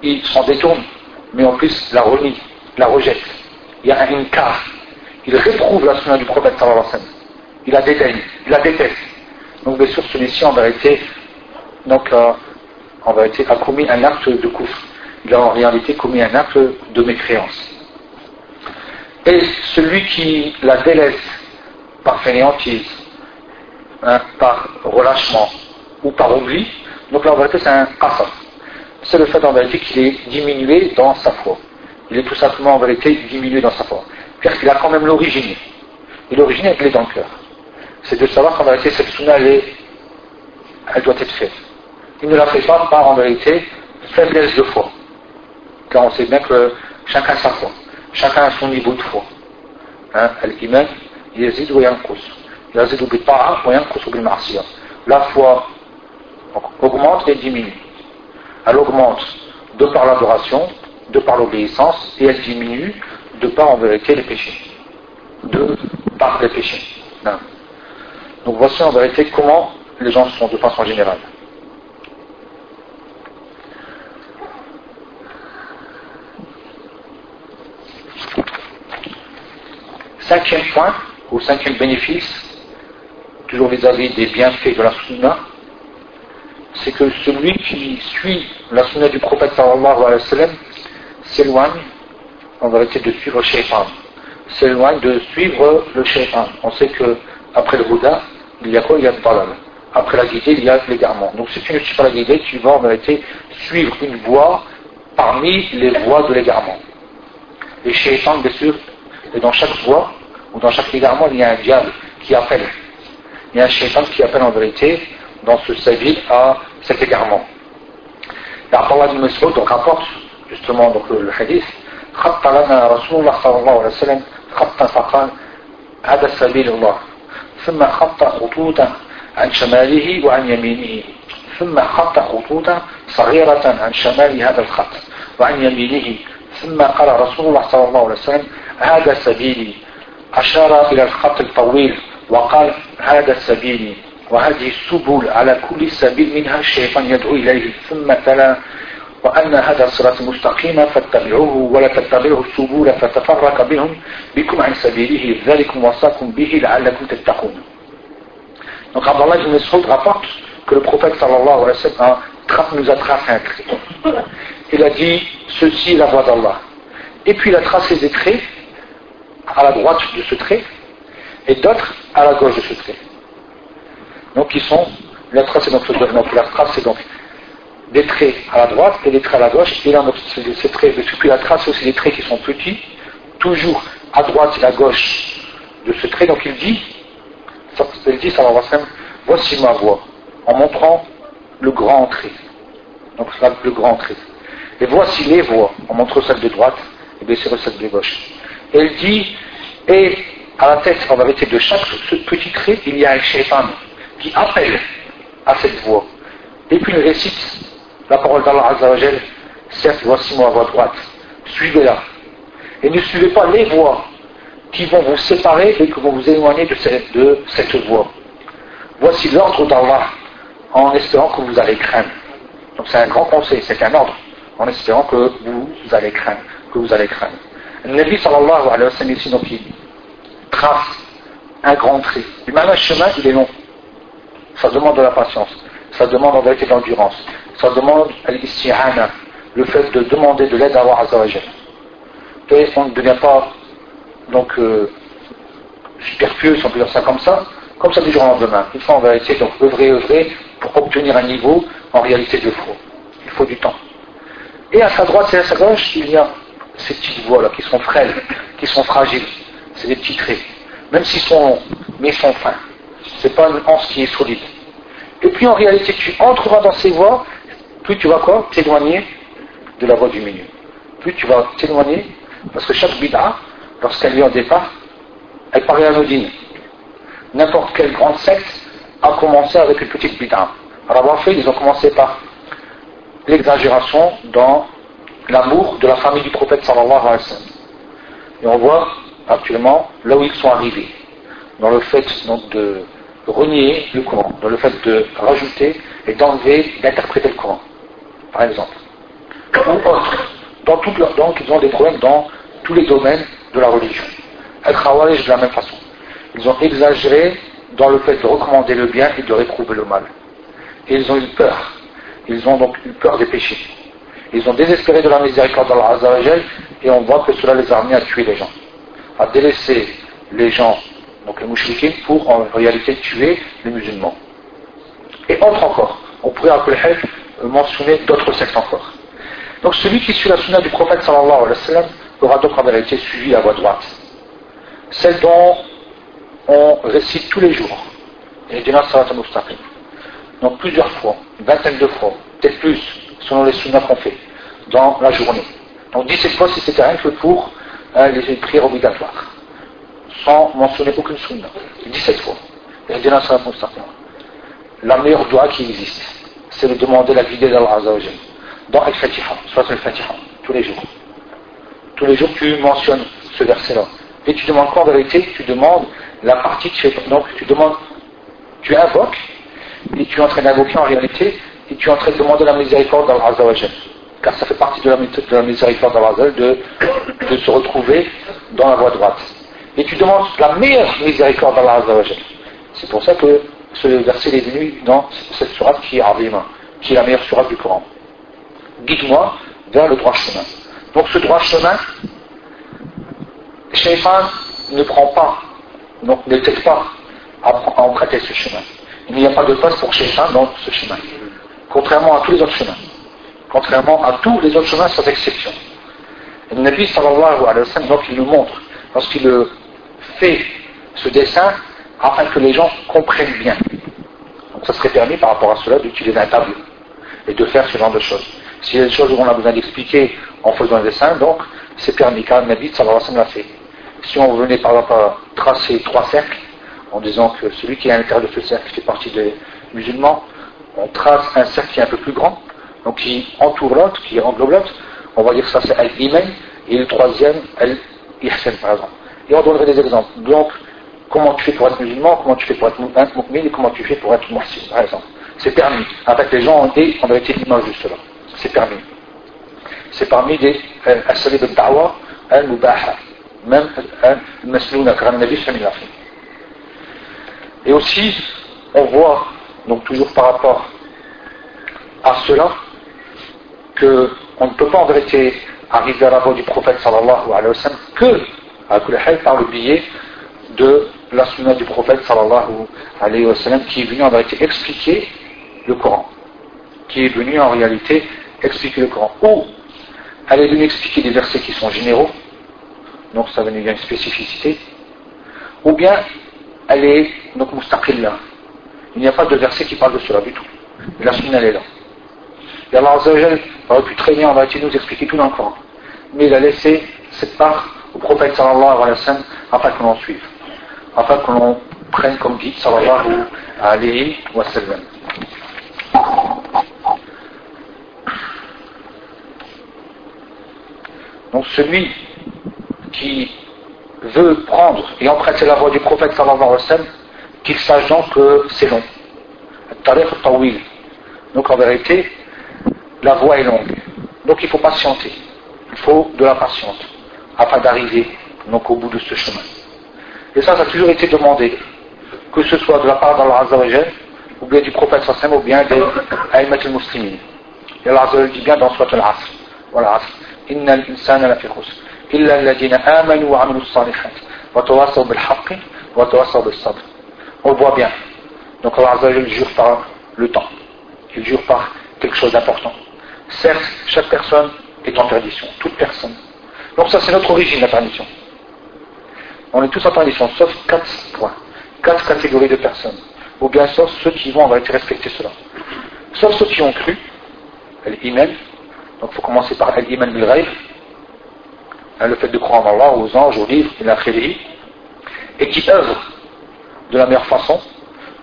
il s'en détourne, mais en plus la renie, la rejette. Il y a un car. Il réprouve la sunna du prophète sallallahu alayhi il la déteste, il la déteste. Donc bien sûr celui-ci en vérité, donc, euh, en vérité a commis un acte de couf. il a en réalité commis un acte de mécréance. Et celui qui la délaisse par fainéantise, hein, par relâchement ou par oubli, donc là en vérité c'est un qasr. C'est le fait en vérité qu'il est diminué dans sa foi. Il est tout simplement en vérité diminué dans sa foi. Car qu'il a quand même l'origine. Et l'origine elle est dans le cœur. C'est de savoir qu'en vérité cette sunna elle, doit être faite. Il ne la fait pas par en vérité faiblesse de foi. Car on sait bien que chacun sa foi. Chacun a son niveau de foi. Hein? Al-Iman, yazid ou yankus. Bil La foi augmente et diminue. Elle augmente de par l'adoration, de par l'obéissance, et elle diminue de par en vérité les péchés. De par les péchés. Hein? Donc voici en vérité comment les gens sont de façon générale. Cinquième point, ou cinquième bénéfice, toujours vis-à-vis des bienfaits de la sunna, c'est que celui qui suit la sunna du prophète sallallahu alayhi wa sallam s'éloigne en vérité de suivre le shaitan, s'éloigne de suivre le shaitan. On sait que après le Bouddha, il y a quoi? Il y a le dalal. Après la guidée, il y a l'égarement. Donc si tu ne suis pas la guidée, tu vas en vérité suivre une voie parmi les voies de l'égarement. Les bien sûr, et dans chaque voie, ou dans chaque égarement, il y a un diable qui appelle. Il y a un shaitan qui appelle en vérité dans ce sabil à cet égarement. Et Allah ibn Mas'ud donc rapporte justement donc, le hadith? خط لنا رسول الله صلى الله عليه وسلم خطا فقال هذا سبيل الله ثم خط خطوطا عن شماله وعن يمينه ثم خط خطوطا صغيرة عن شمال هذا الخط وعن يمينه ثم قال رسول الله صلى الله عليه وسلم هذا سبيلي أشار إلى الخط الطويل وقال هذا سبيلي وهذه السبل على كل سبيل منها الشيطان يدعو إليه ثم تلا وأن هذا الصراط مستقيم فاتبعوه ولا تتبعوا السبل فتفرق بهم بكم عن سبيله ذلكم وصاكم به لعلكم تتقون Donc Abdallah ibn Mas'ud rapporte que le prophète sallallahu alayhi wa sallam nous a tracé un trait. Il a dit ceci est la voie d'Allah. Et puis il a tracé des traits à la droite de ce trait et d'autres à la gauche de ce trait. Donc ils sont, la trace donc, donc la trace c'est donc des traits à la droite et des traits à la gauche, et là donc ces traits, puis la trace aussi des traits qui sont petits, toujours à droite et à gauche de ce trait, donc il dit, il dit, ça va voici ma voie, en montrant le grand trait. Donc le grand trait. Et voici les voies, en montrant celle de droite et bien celle de gauche. Et il dit, et à la tête, en vérité, de chaque petit trait, il y a un shaitan qui appelle à cette voie. Et puis il récite la parole d'Allah Azzawajal, certes, voici moi à voie droite, suivez-la. Et ne suivez pas les voies qui vont vous séparer et qui vont vous éloigner de cette, de voie. Voici l'ordre d'Allah, en espérant que vous allez craindre. Donc c'est un grand conseil, c'est un ordre, en espérant que vous allez craindre, que vous allez craindre. Le Nabi sallallahu alayhi wa sallam ici, donc trace un grand trait. Un chemin, il est long. Ça demande de la patience. Ça demande en vérité de l'endurance. Ça demande le fait de demander de l'aide à Allah Azzawajal. On ne devient pas donc euh, si on peut dire ça comme ça, comme ça du jour au lendemain. Il faut en vérité donc œuvrer, œuvrer pour obtenir un niveau en réalité de foi. Il faut du temps. Et à sa droite et à sa gauche, il y a ces petites voies là qui sont frêles, qui sont fragiles. C'est des petits traits. Même s'ils sont longs, mais sont fins. C'est pas une hanse qui est solide. Et puis en réalité, tu entreras dans ces voies, plus tu vas quoi? T'éloigner de la voie du milieu. Plus tu vas t'éloigner, parce que chaque bid'a, lorsqu'elle vient au départ, elle paraît anodine. N'importe quelle grande secte a commencé avec une petite bid'a. Alors fait, ils ont commencé par l'exagération dans l'amour de la famille du prophète sallallahu alayhi wa sallam. Et on voit actuellement là où ils sont arrivés, dans le fait donc, de renier le Coran, dans le fait de rajouter et d'enlever, d'interpréter le Coran, par exemple. Ou autre. Dans toute leur, donc, ils ont des problèmes dans tous les domaines de la religion. al Khawarij de la même façon. Ils ont exagéré dans le fait de recommander le bien et de réprouver le mal. Et ils ont eu peur. Ils ont donc eu peur des péchés. Ils ont désespéré de la miséricorde d'Allah et on voit que cela les a amenés à tuer les gens, à délaisser les gens, donc les mouchriquins, pour en réalité tuer les musulmans. Et autre encore, on pourrait mentionner d'autres sectes encore. Donc celui qui suit la sunna du prophète sallallahu alayhi wa sallam aura donc en vérité suivi la voie droite. Celle dont on récite tous les jours. Et Donc plusieurs fois, une vingtaine de fois, peut-être plus, selon les sunnas qu'on fait dans la journée. Donc 17 fois si c'était rien que pour hein, les prières obligatoires, sans mentionner aucune sunna. 17 fois. La meilleure doigt qui existe, c'est de demander la guidée d'Allah Azzawajal. Dans Al-Fatiha, soit Al-Fatiha, tous les jours. Tous les jours tu mentionnes ce verset-là. Et tu demandes quoi en vérité? Tu demandes la partie tu fais. Donc tu demandes, tu invoques, et tu es en train d'invoquer en réalité, et tu es en train de demander la miséricorde d'Allah Azzawajal. Car ça fait partie de la, de la miséricorde d'Allah de, de se retrouver dans la voie droite. Et tu demandes la meilleure miséricorde d'Allah. C'est pour ça que ce verset est venu dans cette surat qui est qui est la meilleure surat du Coran. Guide-moi vers le droit chemin. Donc ce droit chemin, Shaitan ne prend pas, donc ne t'aide pas à, emprunter ce chemin. Il n'y a pas de place pour Shaitan dans ce chemin. Contrairement à tous les autres chemins. Contrairement à tous les autres chemins sans exception. Et le Nabi sallallahu alayhi wa sallam, donc il nous montre, lorsqu'il fait ce dessin, afin que les gens comprennent bien. Donc ça serait permis par rapport à cela d'utiliser un tableau et de faire ce genre de choses. Si y a des choses où on a besoin d'expliquer en faisant un dessin, donc c'est permis car Nabi sallallahu alayhi wa l'a fait. Si on venait par exemple à tracer trois cercles, en disant que celui qui est à l'intérieur de ce cercle fait partie des musulmans, on trace un cercle qui est un peu plus grand, donc qui entoure l'autre, qui englobe l'autre, on va dire ça c'est Al-Iman, et le troisième, Al-Ihsan par exemple. Et on donnerait des exemples. Donc, comment tu fais pour être musulman, comment tu fais pour être mu'min et comment tu fais pour être muhsin, par exemple. C'est permis. En fait, les gens ont été en vérité l'image de cela. C'est permis. C'est parmi des as-salib al-da'wa al-mubaha. Même al-maslouna, car Nabi. Et aussi, on voit, donc toujours par rapport à cela, qu'on ne peut pas en vérité arriver à la voie du prophète sallallahu alayhi wa sallam que, à par le biais de la sunna du prophète sallallahu alayhi wa sallam qui est venu en vérité expliquer le Coran. Qui est venu en réalité expliquer le Coran. Ou elle est venue expliquer des versets qui sont généraux, donc ça venait une spécificité, ou bien elle est donc là. Il n'y a pas de verset qui parle de cela du tout. la sunna elle est là. Et Allah aurait pu bien en vérité nous expliquer tout dans le Coran. Mais il a laissé cette part au prophète sallallahu alayhi wa sallam afin que l'on suive afin que l'on prenne comme guide sallallahu alayhi wa sallam. Donc celui qui veut prendre et emprunter la voie du prophète sallallahu alayhi wa sallam, qu'il sache donc que c'est long. Donc en vérité, la voie est longue. Donc il faut patienter. Il faut de la patience afin d'arriver donc au bout de ce chemin. Et ça, ça a toujours été demandé, que ce soit de la part d'Allah Azzawajal, ou bien du prophète sallam, ou bien des Aïmat al-Muslimin. Et Allah Azzawajal dit bien dans Surat al-Asr, voilà, Inna al-insana la fi illa alladhina amanu wa amilu salihat, wa tawassaw bil haqqi, wa bil. On voit bien. Donc Allah Azzawajal jure par le temps. Il jure par quelque chose d'important. Certes, chaque personne est en perdition, toute personne. Donc ça, c'est notre origine, la perdition. On est tous en perdition, sauf quatre points, quatre catégories de personnes. Ou bien sauf ceux qui vont en vérité respecter cela. Sauf ceux qui ont cru, l'iman, donc il faut commencer par l'iman bil hein, le fait de croire en Allah, aux anges, aux livres, et et qui œuvrent de la meilleure façon.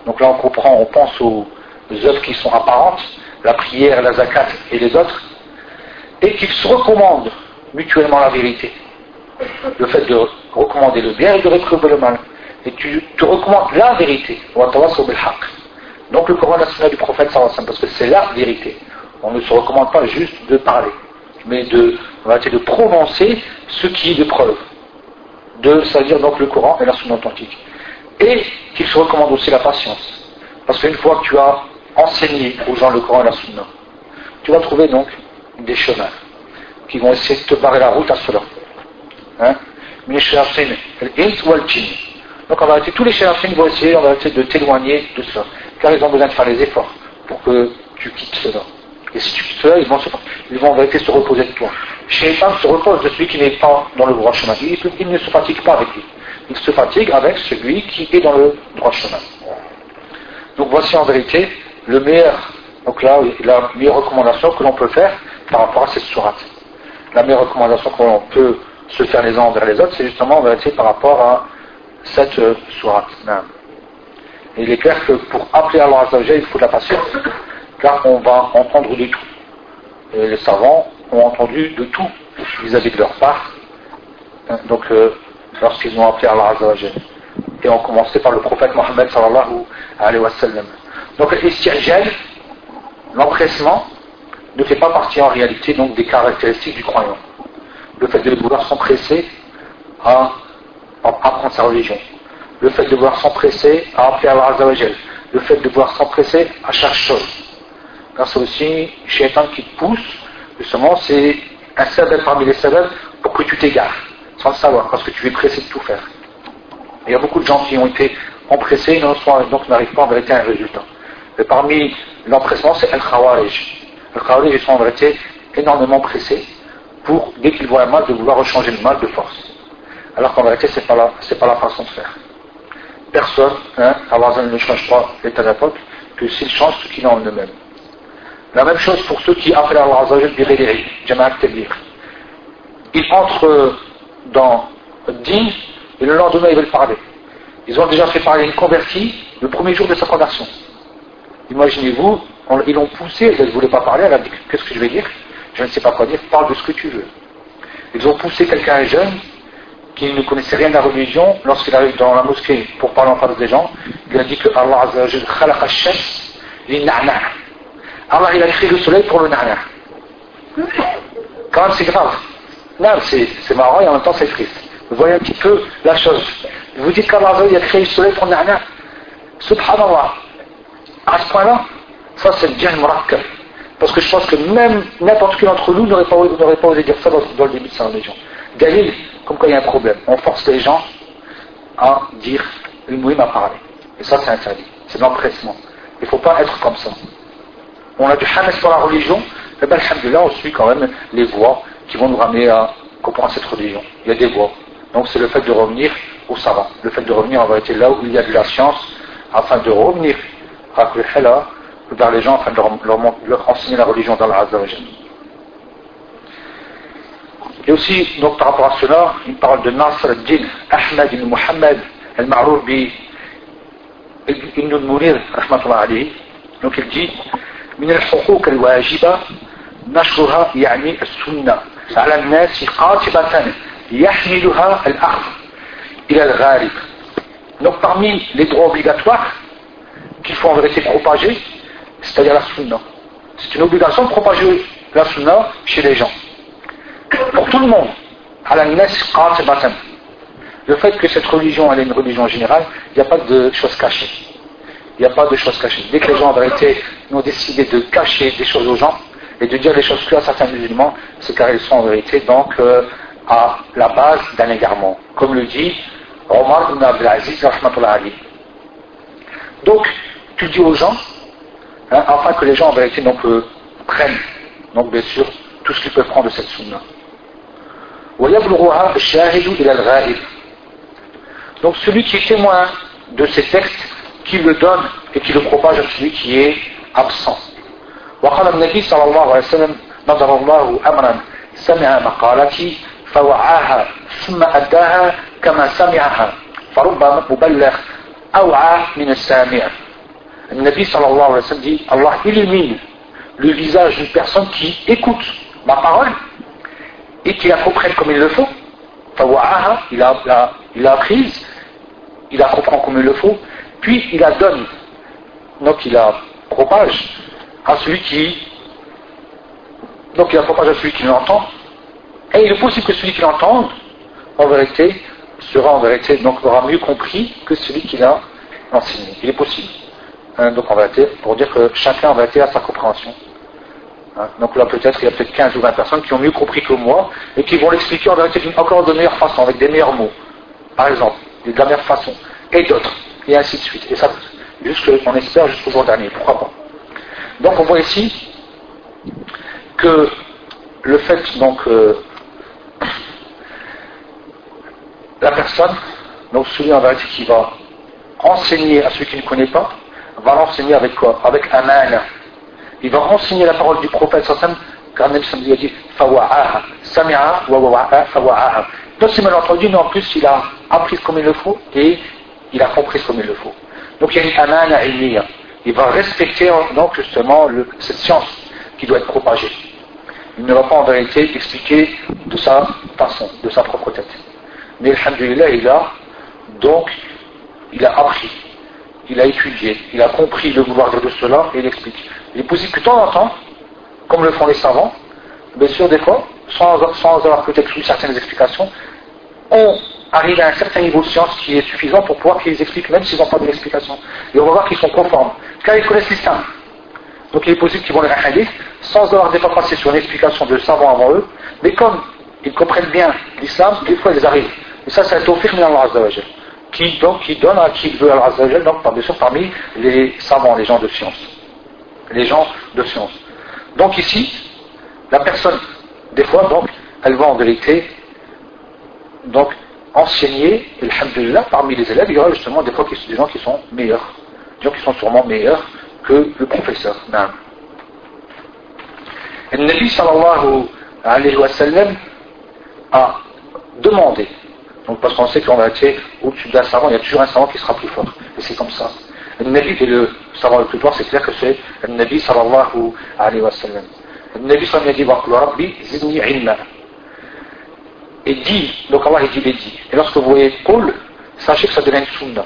Donc là on comprend, on pense aux œuvres qui sont apparentes, la prière, la zakat et les autres, et qu'ils se recommandent mutuellement la vérité le fait de recommander le bien et de réprober le mal. Et tu, tu recommandes la vérité. Donc le Coran national du prophète parce que c'est la vérité. On ne se recommande pas juste de parler, mais de, de prononcer ce qui est de preuve. De, c'est-à-dire donc le Coran et la sunna authentique. Et qu'il se recommande aussi la patience. Parce qu'une fois que tu as enseigné aux gens le Coran et la sunna, tu vas trouver donc des chemins qui vont essayer de te barrer la route à cela. Hein? Donc en vérité, tous les chératines vont essayer en vérité, de t'éloigner de ça, car ils ont besoin de faire les efforts pour que tu quittes cela. Et si tu quittes cela, ils vont, ils vont en vérité se reposer de toi. Shaitan se repose de celui qui n'est pas dans le droit chemin. Il, il, ne se fatigue pas avec lui. Il se fatigue avec celui qui est dans le droit chemin. Donc voici en vérité le meilleur, donc là, la meilleure recommandation que l'on peut faire par rapport à cette sourate. La meilleure recommandation que l'on peut se faire les uns envers les autres, c'est justement par rapport à cette sourate. Et il est clair que pour appeler Allah Azzawajal, il faut de la patience, car on va entendre de tout. Et les savants ont entendu de tout vis-à-vis de leur part, donc euh, lorsqu'ils ont appelé Allah Azzawajal. Et on commençait par le prophète Mohammed sallallahu alayhi wa sallam. Donc l'empressement, ne fait pas partie en réalité donc des caractéristiques du croyant. Le fait de vouloir s'empresser à apprendre sa religion. Le fait de vouloir s'empresser à appeler Allah Azzawajal. Le fait de vouloir s'empresser à chaque chose. Car c'est aussi Shaitan qui te pousse, justement, c'est un sabbat parmi les sabbats pour que tu t'égares, sans le savoir, parce que tu es pressé de tout faire. il y a beaucoup de gens qui ont été empressés, donc n'arrivent pas en vérité à un résultat. Mais parmi l'empressement, c'est Al-Khawarij. Al-Khawarij, ils sont en vérité énormément pressés pour, dès qu'ils voient un mal, de vouloir rechanger le mal de force. Alors qu'en vérité, ce n'est pas, la, pas la façon de faire. Personne, hein, Allah ne change pas l'état d'époque que s'il change ce qu'il a en eux-mêmes. La même chose pour ceux qui appellent Allah Azzawajal bighayri, jama'at. Ils entrent dans le din et le lendemain ils veulent parler. Ils ont déjà fait parler une convertie le premier jour de sa conversion. Imaginez-vous, ils l'ont poussé, elle ne voulait pas parler, elle a dit Qu'est-ce que je vais dire? Je ne sais pas quoi dire, parle de ce que tu veux. Ils ont poussé quelqu'un jeune qui ne connaissait rien de la religion, lorsqu'il arrive dans la mosquée pour parler en face des gens, il a dit que Allah Allah il a créé le soleil pour le na'na. Quand même c'est grave. Non, c'est marrant et en même temps c'est triste. Vous voyez un petit peu la chose. Vous dites qu'Allah a créé le soleil pour le na'na. Subhanallah. À ce point-là, ça c'est bien murakkab. Parce que je pense que même n'importe qui d'entre nous n'aurait pas, osé dire ça dans, le début de sa religion. Dalil, comme quand il y a un problème, on force les gens à dire le m'a parlé. Et ça c'est interdit. C'est l'empressement. Il ne faut pas être comme ça. On a du hamas pour la religion, et bien alhamdulillah, on suit quand même les voies qui vont nous ramener à comprendre cette religion. Il y a des voies. Donc c'est le fait de revenir au savant, le fait de revenir en vérité là où il y a de la science, afin de revenir à vers les gens, afin de leur, leur, enseigner la religion dans la Azzawajal. Et aussi, donc par rapport à cela, il parle de Nasr al-Din Ahmed ibn Muhammad al-Ma'rour bi ibn al-Munir, alayhi. Donc il dit, من الحقوق الواجبة نشرها يعني السنة على الناس قاطبة يحملها الأخذ إلى الغالب Donc parmi les droits obligatoires faut en vérité propager, c'est-à-dire la sunna. C'est une obligation de propager la sunna chez les gens. Pour tout le monde, à la le fait que cette religion elle est une religion générale, il n'y a pas de choses cachées. Il n'y a pas de choses cachées. Dès que les gens en vérité ont décidé de cacher des choses aux gens et de dire des choses que à certains musulmans, c'est car ils sont en vérité donc euh, à la base d'un égarement. Comme le dit Omar ibn Abdelaziz, Ali. Donc, tu dis aux gens, hein, afin que les gens en vérité donc, euh, prennent, donc bien sûr, tout ce qu'ils peuvent prendre de cette sunna. Donc celui qui est témoin de ces textes, qui le donne et qui le propage à celui qui est absent. وقال النبي صلى الله عليه وسلم نظر الله أمرا سمع مقالتي فوعاها ثم أداها كما سمعها فرب مبلغ أوعى من السامع Le Nabi sallallahu alayhi wa sallam dit Allah élimine le visage d'une personne qui écoute ma parole et qui la comprenne comme il le faut. Il a, il, il apprise, il la comprend comme il le faut, puis il la donne, donc il la propage à celui qui donc il la propage à celui qui l'entend, et il est possible que celui qui l'entende, en vérité, sera en vérité, donc aura mieux compris que celui qui l'a enseigné. Il est possible donc en vérité pour dire que chacun en vérité a sa compréhension Hein. Donc là, peut-être, il y a peut-être 15 ou 20 personnes qui ont mieux compris que moi et qui vont l'expliquer en vérité encore de meilleure façon, avec des meilleurs mots. Par exemple, de la meilleure façon. Et d'autres. Et ainsi de suite. Et ça, jusque, on espère jusqu'au jour dernier. Pourquoi pas Donc on voit ici que le fait, donc, euh, la personne, donc celui en vérité qui va enseigner à celui qui ne connaît pas, va l'enseigner avec quoi Avec mal. Il va enseigner la parole du prophète sallam, car Nabi sallam a dit Fawa'aha, Sami'a wa fawa'aha. Donc c'est mal entendu, mais en plus il a appris comme il le faut et il a compris comme il le faut. Donc il y a une amana ilmiya. Il va respecter donc justement cette science qui doit être propagée. Il ne va pas en vérité expliquer de sa façon, de sa propre tête. Mais alhamdulillah, il a donc il a appris, il a étudié, il a compris le vouloir de cela et il explique. Il est possible que de temps en temps, comme le font les savants, bien sûr des fois, sans, sans avoir peut-être eu certaines explications, on arrive à un certain niveau de science qui est suffisant pour pouvoir qu'ils expliquent, même s'ils n'ont pas d'explication. Et on va voir qu'ils sont conformes, car ils connaissent l'islam. Donc il est possible qu'ils vont les hadith sans avoir déjà passé sur une explication de savants avant eux, mais comme ils comprennent bien l'islam, des fois ils arrivent. Et ça, c'est un tawfiq min Allah qui, donc, qui donne à qui veut Allah donc bien sûr parmi les savants, les gens de science. Les gens de science. Donc ici, la personne, des fois, donc, elle va en vérité, donc, enseigner, et alhamdulillah, parmi les élèves, il y aura justement des fois des gens qui sont meilleurs, des gens qui sont sûrement meilleurs que le professeur. Et le Nabi sallallahu alayhi wa sallam a demandé donc parce qu'on sait qu'en vérité, au-dessus d'un savant, il y a toujours un savant qui sera plus fort. Et c'est comme ça. Le Nabi est le savant le plus fort, c'est clair que c'est le Nabi sallallahu alayhi wa sallam. Le Nabi sallallahu alayhi wa sallam. Et dit, donc Allah il dit les dit. Et lorsque vous voyez Qul, sachez que ça devient une sunna.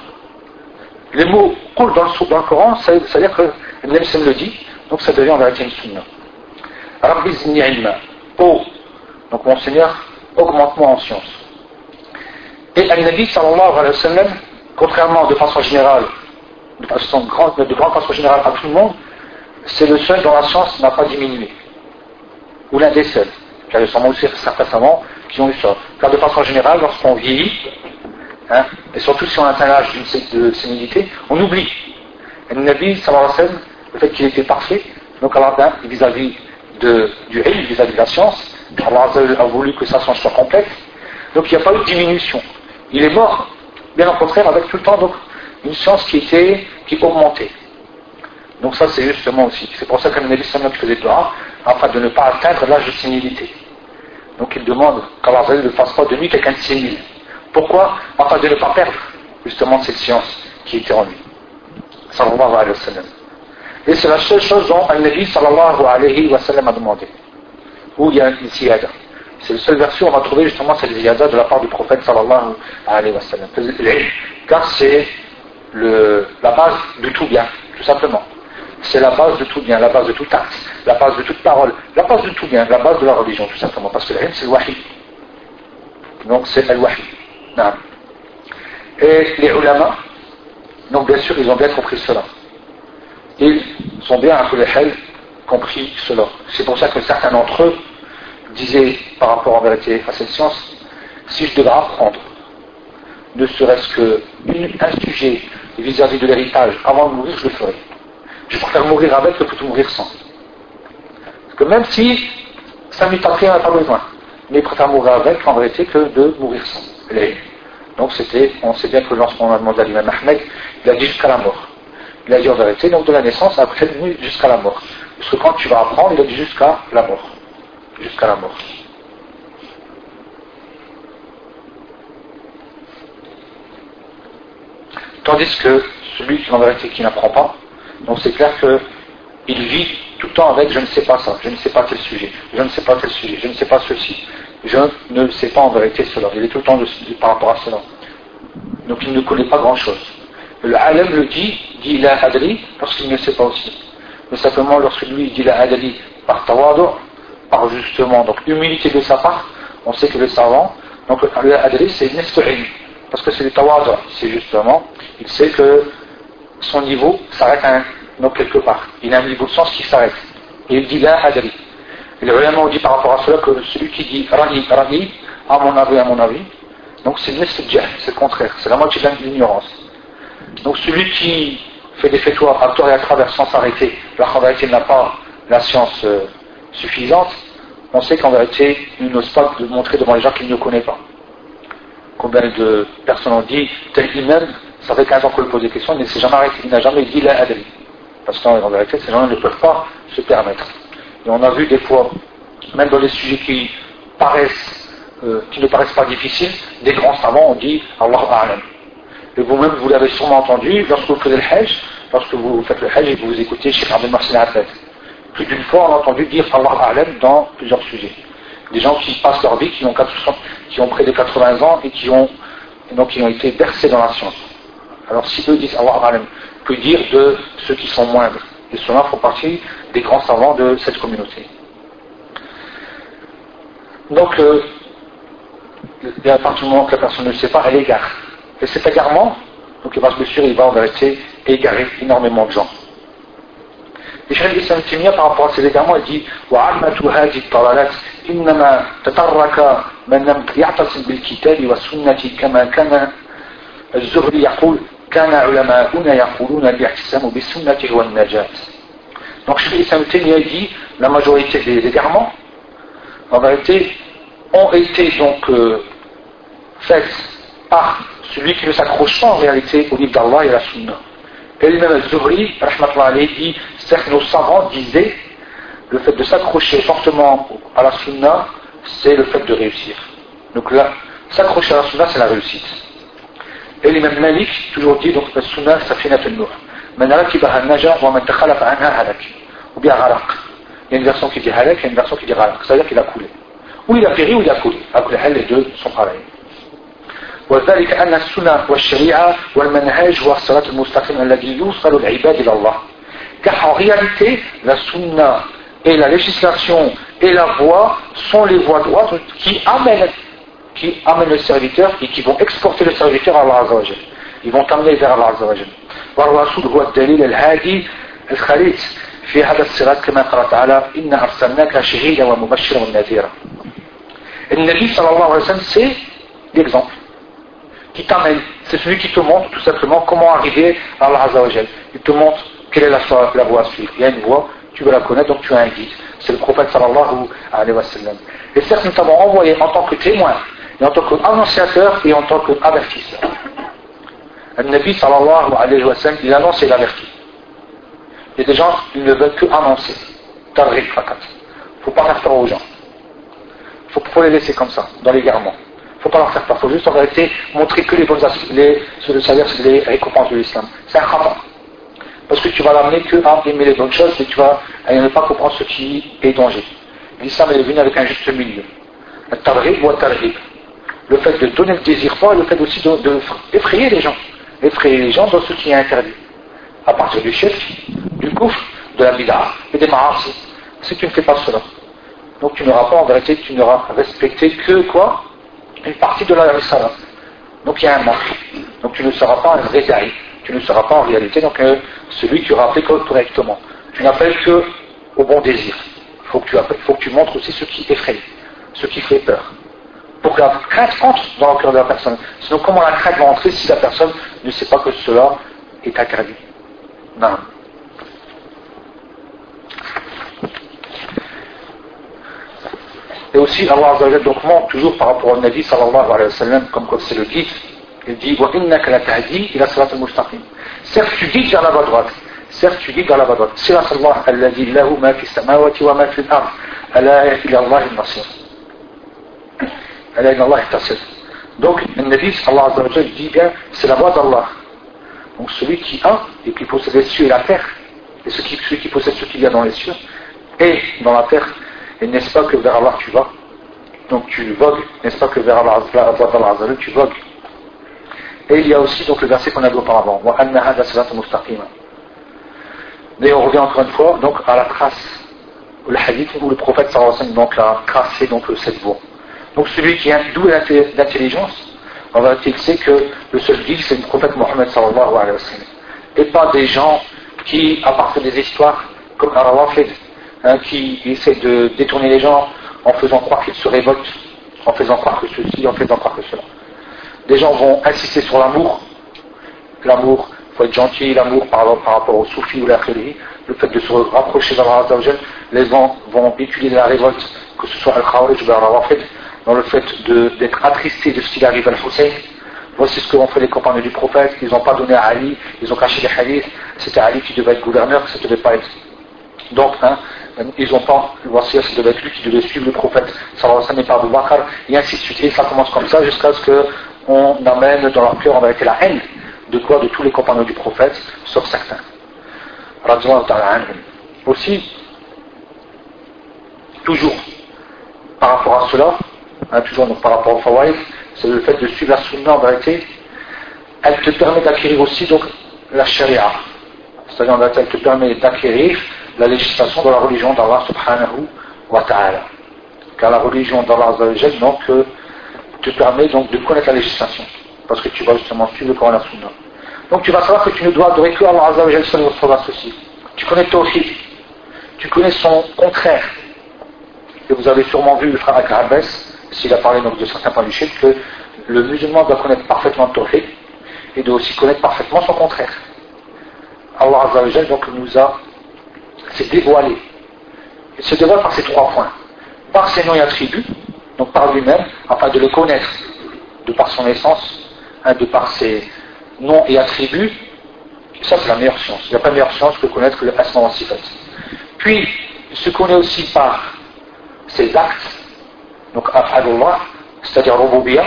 Le mot Qul dans le, Coran, ça, veut dire que Nabi le dit, donc ça devient en vérité une sunna. Rabbi zidni ilma. Oh, donc mon Seigneur, augmente-moi en science. Et Al-Nabi sallallahu alayhi wa sallam, contrairement de façon générale, de façon grande, de grande façon générale à tout le monde, c'est le seul dont la science n'a pas diminué. Ou l'un des seuls. Car il y a aussi certains savants qui ont eu ça. Car de façon générale, lorsqu'on vieillit, hein, et surtout si on atteint l'âge de sénilité, on oublie. Et le Nabi sallallahu alayhi wa sallam, le fait qu'il était parfait, donc Allah vis-à-vis de, du ilm, vis-à-vis de la science, Allah a voulu que sa science soit complète, donc il n'y a pas eu de diminution il est mort. Bien au contraire, avec tout le temps donc, une science qui était, qui augmentait. Donc ça c'est justement aussi. C'est pour ça que le Nabi Sallam faisait dua, afin de ne pas atteindre l'âge de sénilité. Donc il demande qu'Allah ne fasse pas de lui quelqu'un de sénile. Pourquoi? Afin de ne pas perdre justement cette science qui était en lui. Sallallahu alayhi wa sallam. Et c'est la seule chose dont le Nabi sallallahu alayhi wa sallam a demandé. Où il y a une siyada. C'est la seule version où on va trouver justement cette ziyada de la part du prophète sallallahu alayhi wa sallam. Car c'est la base de tout bien, tout simplement. C'est la base de tout bien, la base de tout acte, la base de toute parole, la base de tout bien, la base de la religion, tout simplement. Parce que l'ilm, c'est le wahi. Donc c'est le wahi. Et les ulama, donc bien sûr, ils ont bien compris cela. Ils sont bien, à tous les compris cela. C'est pour ça que certains d'entre eux disait par rapport en vérité à cette science, si je devais apprendre, ne serait-ce qu'un sujet vis-à-vis de l'héritage avant de mourir, je le ferai. Je préfère mourir avec que plutôt mourir sans. Parce que même si ça m'est après, on n'a pas besoin. Mais je préfère mourir avec en vérité que de mourir sans. Donc c'était, on sait bien que lorsqu'on a demandé à l'imam Ahmed, il a dit jusqu'à la mort. Il a dit en vérité, donc de la naissance après jusqu'à la mort. Parce que quand tu vas apprendre, il a dit jusqu'à la mort jusqu'à la mort. Tandis que celui qui en qui n'apprend pas, donc c'est clair qu'il vit tout le temps avec je ne sais pas ça, je ne sais pas tel sujet, je ne sais pas tel sujet, je ne sais pas ceci, je ne sais pas en vérité cela. Il est tout le temps par rapport à cela. Donc il ne connaît pas grand chose. Le alam le dit, dit la adri, parce qu'il ne sait pas aussi. Mais simplement lorsque lui dit la adri par tawadu, par justement donc humilité de sa part, on sait que le savant, donc le adri c'est une parce que c'est le tawad, c'est justement, il sait que son niveau s'arrête donc quelque part. Il a un niveau de sens qui s'arrête. Et il dit la adri. Et ulama ont dit par rapport à cela que celui qui dit Rani, Rani, à mon avis, à mon avis, donc c'est le c'est le contraire, c'est la moitié de l'ignorance. Donc celui qui fait des fétoires à tort et à travers sans s'arrêter, la n'a pas la science euh, suffisante, on sait qu'en vérité, il n'ose pas de montrer devant les gens qu'il ne connaît pas. Combien de personnes ont dit, tel imam, ça fait 15 ans qu'on lui pose des questions, il il n'a jamais dit la adli. Parce qu'en vérité, ces gens ne peuvent pas se permettre. Et on a vu des fois, même dans les sujets qui euh, ne paraissent pas difficiles, des grands savants ont dit Allah A'lam. Et vous-même, vous, l'avez sûrement entendu lorsque vous faites le Hajj, lorsque vous faites le Hajj et que vous écoutez Cheikh Abdel Marcel Hafez. Plus d'une fois, on a entendu dire Allah A'lam dans plusieurs sujets. Des gens qui passent leur vie, qui ont, qui ont près de 80 ans et qui ont, donc, qui ont été bercés dans la science. Alors si eux disent Allah A'lam, que dire de ceux qui sont moindres? Et ceux-là font partie des grands savants de cette communauté. Donc, euh, à partir du moment que la personne ne sait pas, elle égare. Et cet égarement, donc bien sûr, il va en vérité égarer énormément de gens. Et Cheikh Islam Timia, par rapport à ces égarements, il dit وعامة هذه الضلالات إنما تطرق من لم يعتصم بالكتاب والسنة كما كان الزهري يقول كان علماؤنا يقولون الاعتصام بالسنة هو النجاة. Donc Cheikh Islam Timia dit la majorité des égarements, en vérité, ont été donc euh, faites par celui qui ne s'accroche pas en réalité au livre d'Allah et à la Sunna. Et lui-même al-Zuhri, dit, certes nos savants disaient, le fait de s'accrocher fortement à la Sunna, c'est le fait de réussir. Donc là, s'accrocher à la Sunna, c'est la réussite. Et l'imam Malik toujours dit, donc la Sunna, ça fait nur. Man rakibaha naja wa man takhalafa anha halak. Ou bien gharaq. Il y a une version qui dit halak, il y a une version qui dit gharaq. C'est-à-dire qu'il a coulé. Ou il a péri ou il a coulé. Après, les deux sont pareils. وذلك أن السنة والشريعة والمنهج هو الصراط المستقيم الذي يوصل العباد إلى الله car en réalité la sunna et la législation et la voie sont les voies droites qui amènent qui amènent le serviteur et qui vont exporter le serviteur à Allah Azza wa ils vont t'amener vers Allah Azza wa والرسول هو الدليل الهادي الخليل في هذا الصراط كما قال تعالى إنا أرسلناك شهيدا ومبشرا ونذيرا النبي صلى الله عليه وسلم c'est l'exemple qui t'amène, c'est celui qui te montre tout simplement comment arriver à Allah Azzawajal. Il te montre quelle est la, la voie à suivre. Il y a une voie, tu veux la connaître, donc tu as un guide. C'est le prophète sallallahu alayhi wa sallam. Et certes, nous t'avons envoyé en tant que témoin, et en tant qu'annonciateur, et en tant qu'avertisseur. Le Nabi sallallahu alayhi wa sallam, il annonce et il avertit. Il y a des gens, ils ne veulent que annoncer. Tarrik fakat. Faut pas faire peur aux gens. Il faut, faut les laisser comme ça, dans les garments faut pas leur faire peur. Faut juste en réalité montrer que les bonnes les, c'est-à-dire les récompenses de l'islam. C'est un rapport. Parce que tu vas l'amener que à aimer les bonnes choses et tu vas ne pas comprendre ce qui est danger. L'islam est venu avec un juste milieu. Le fait de donner le désir fort et le fait aussi de, les gens. Effrayer les gens dans ce qui est interdit. À partir du chef, du gouffre, de la bid'a et des ma'asi. Si tu ne fais pas cela. Donc tu n'auras pas en vérité, tu n'auras respecté que quoi? Une partie de la risala. Donc il y a un manque. Donc tu ne seras pas un vrai Tu ne seras pas en réalité donc, euh, celui qui aura fait correctement. Tu n'appelles que au bon désir. Il faut, que tu montres aussi ce qui effraie, ce qui fait peur. Pour que la crainte entre dans le cœur de la personne. Sinon, comment la crainte va entrer si la personne ne sait pas que cela est interdit? Non. Et aussi, Allah donc montre toujours par rapport au Nabi sallallahu alayhi wa sallam, comme quoi c'est le guide. Il dit Certes, tu guides vers la voie droite. Certes, tu guides vers la voie droite. Sirat Allah, alladhi lahu ma fi samawati wa ma fi al-ard. Ala ila Allah al-nasir. Allah. Donc, le Nabi, Allah Azza wa dit bien, c'est la voie d'Allah. Donc, celui qui a et qui possède les cieux et la terre, et celui qui, celui qui possède ce qu'il y a dans les cieux et dans la terre, et n'est-ce pas que vers Allah tu vas Donc, tu vogues, n'est-ce pas que vers Allah, tu vogues. Et il y a aussi donc le verset qu'on a vu auparavant. Mais on revient encore une fois donc à la trace, le hadith où le prophète sallallahu a tracé donc cette voie. Donc celui qui a d'où l'intelligence, on va sait que le seul guide c'est le prophète Mohammed sallallahu alayhi wa. Et pas des gens qui, à partir des histoires comme al hein, qui essaient de détourner les gens en faisant croire qu'ils se révoltent, en faisant croire que ceci, en faisant croire que cela. Des gens vont insister sur l'amour, l'amour, il faut être gentil, l'amour par, rapport au soufi ou la le fait de se rapprocher d'Allah les gens vont utiliser la révolte, que ce soit Al-Khawarij ou Al-Rafid, dans le fait d'être attristés de ce qu'il arrive à Al-Hussein. Voici ce que ont fait les compagnons du prophète, ils n'ont pas donné à Ali, ils ont caché les hadiths, c'était Ali qui devait être gouverneur, ça ne devait pas être. Donc, hein, ils n'ont pas, voici, ça devait être lui qui devait suivre le prophète, et ainsi de suite. Et ça commence comme ça jusqu'à ce qu'on amène dans leur cœur en vérité la haine de quoi De tous les compagnons du prophète, sauf certains. Aussi, toujours par rapport à cela, hein, toujours donc, par rapport au fawaïd, c'est le fait de suivre la sunna en vérité, elle te permet d'acquérir aussi donc la sharia. C'est-à-dire en elle te permet d'acquérir la législation de la religion d'Allah subhanahu wa ta'ala. Car la religion d'Allah donc, euh, te permet donc de connaître la législation. Parce que tu vas justement suivre le Coran et la sunna. Donc tu vas savoir que tu ne dois adorer que Allah Azzawajal seul votre associé. Tu connais Tawhid. Tu connais son contraire. Et vous avez sûrement vu le frère Akarabes, s'il a parlé donc de certains points du chef, que le musulman doit connaître parfaitement Tawhid et doit aussi connaître parfaitement son contraire. Allah Azzawajal donc nous a s'est dévoilé. Il se dévoile par ces trois points. Par ses noms et attributs, donc par lui-même, afin de le connaître, de par son essence, hein, de par ses, nom et attribut, ça c'est la meilleure science. Il n'y a pas meilleure science que connaître le en sifat. Puis, il se connaît aussi par ses actes, donc af'alullah, c'est-à-dire Robobia,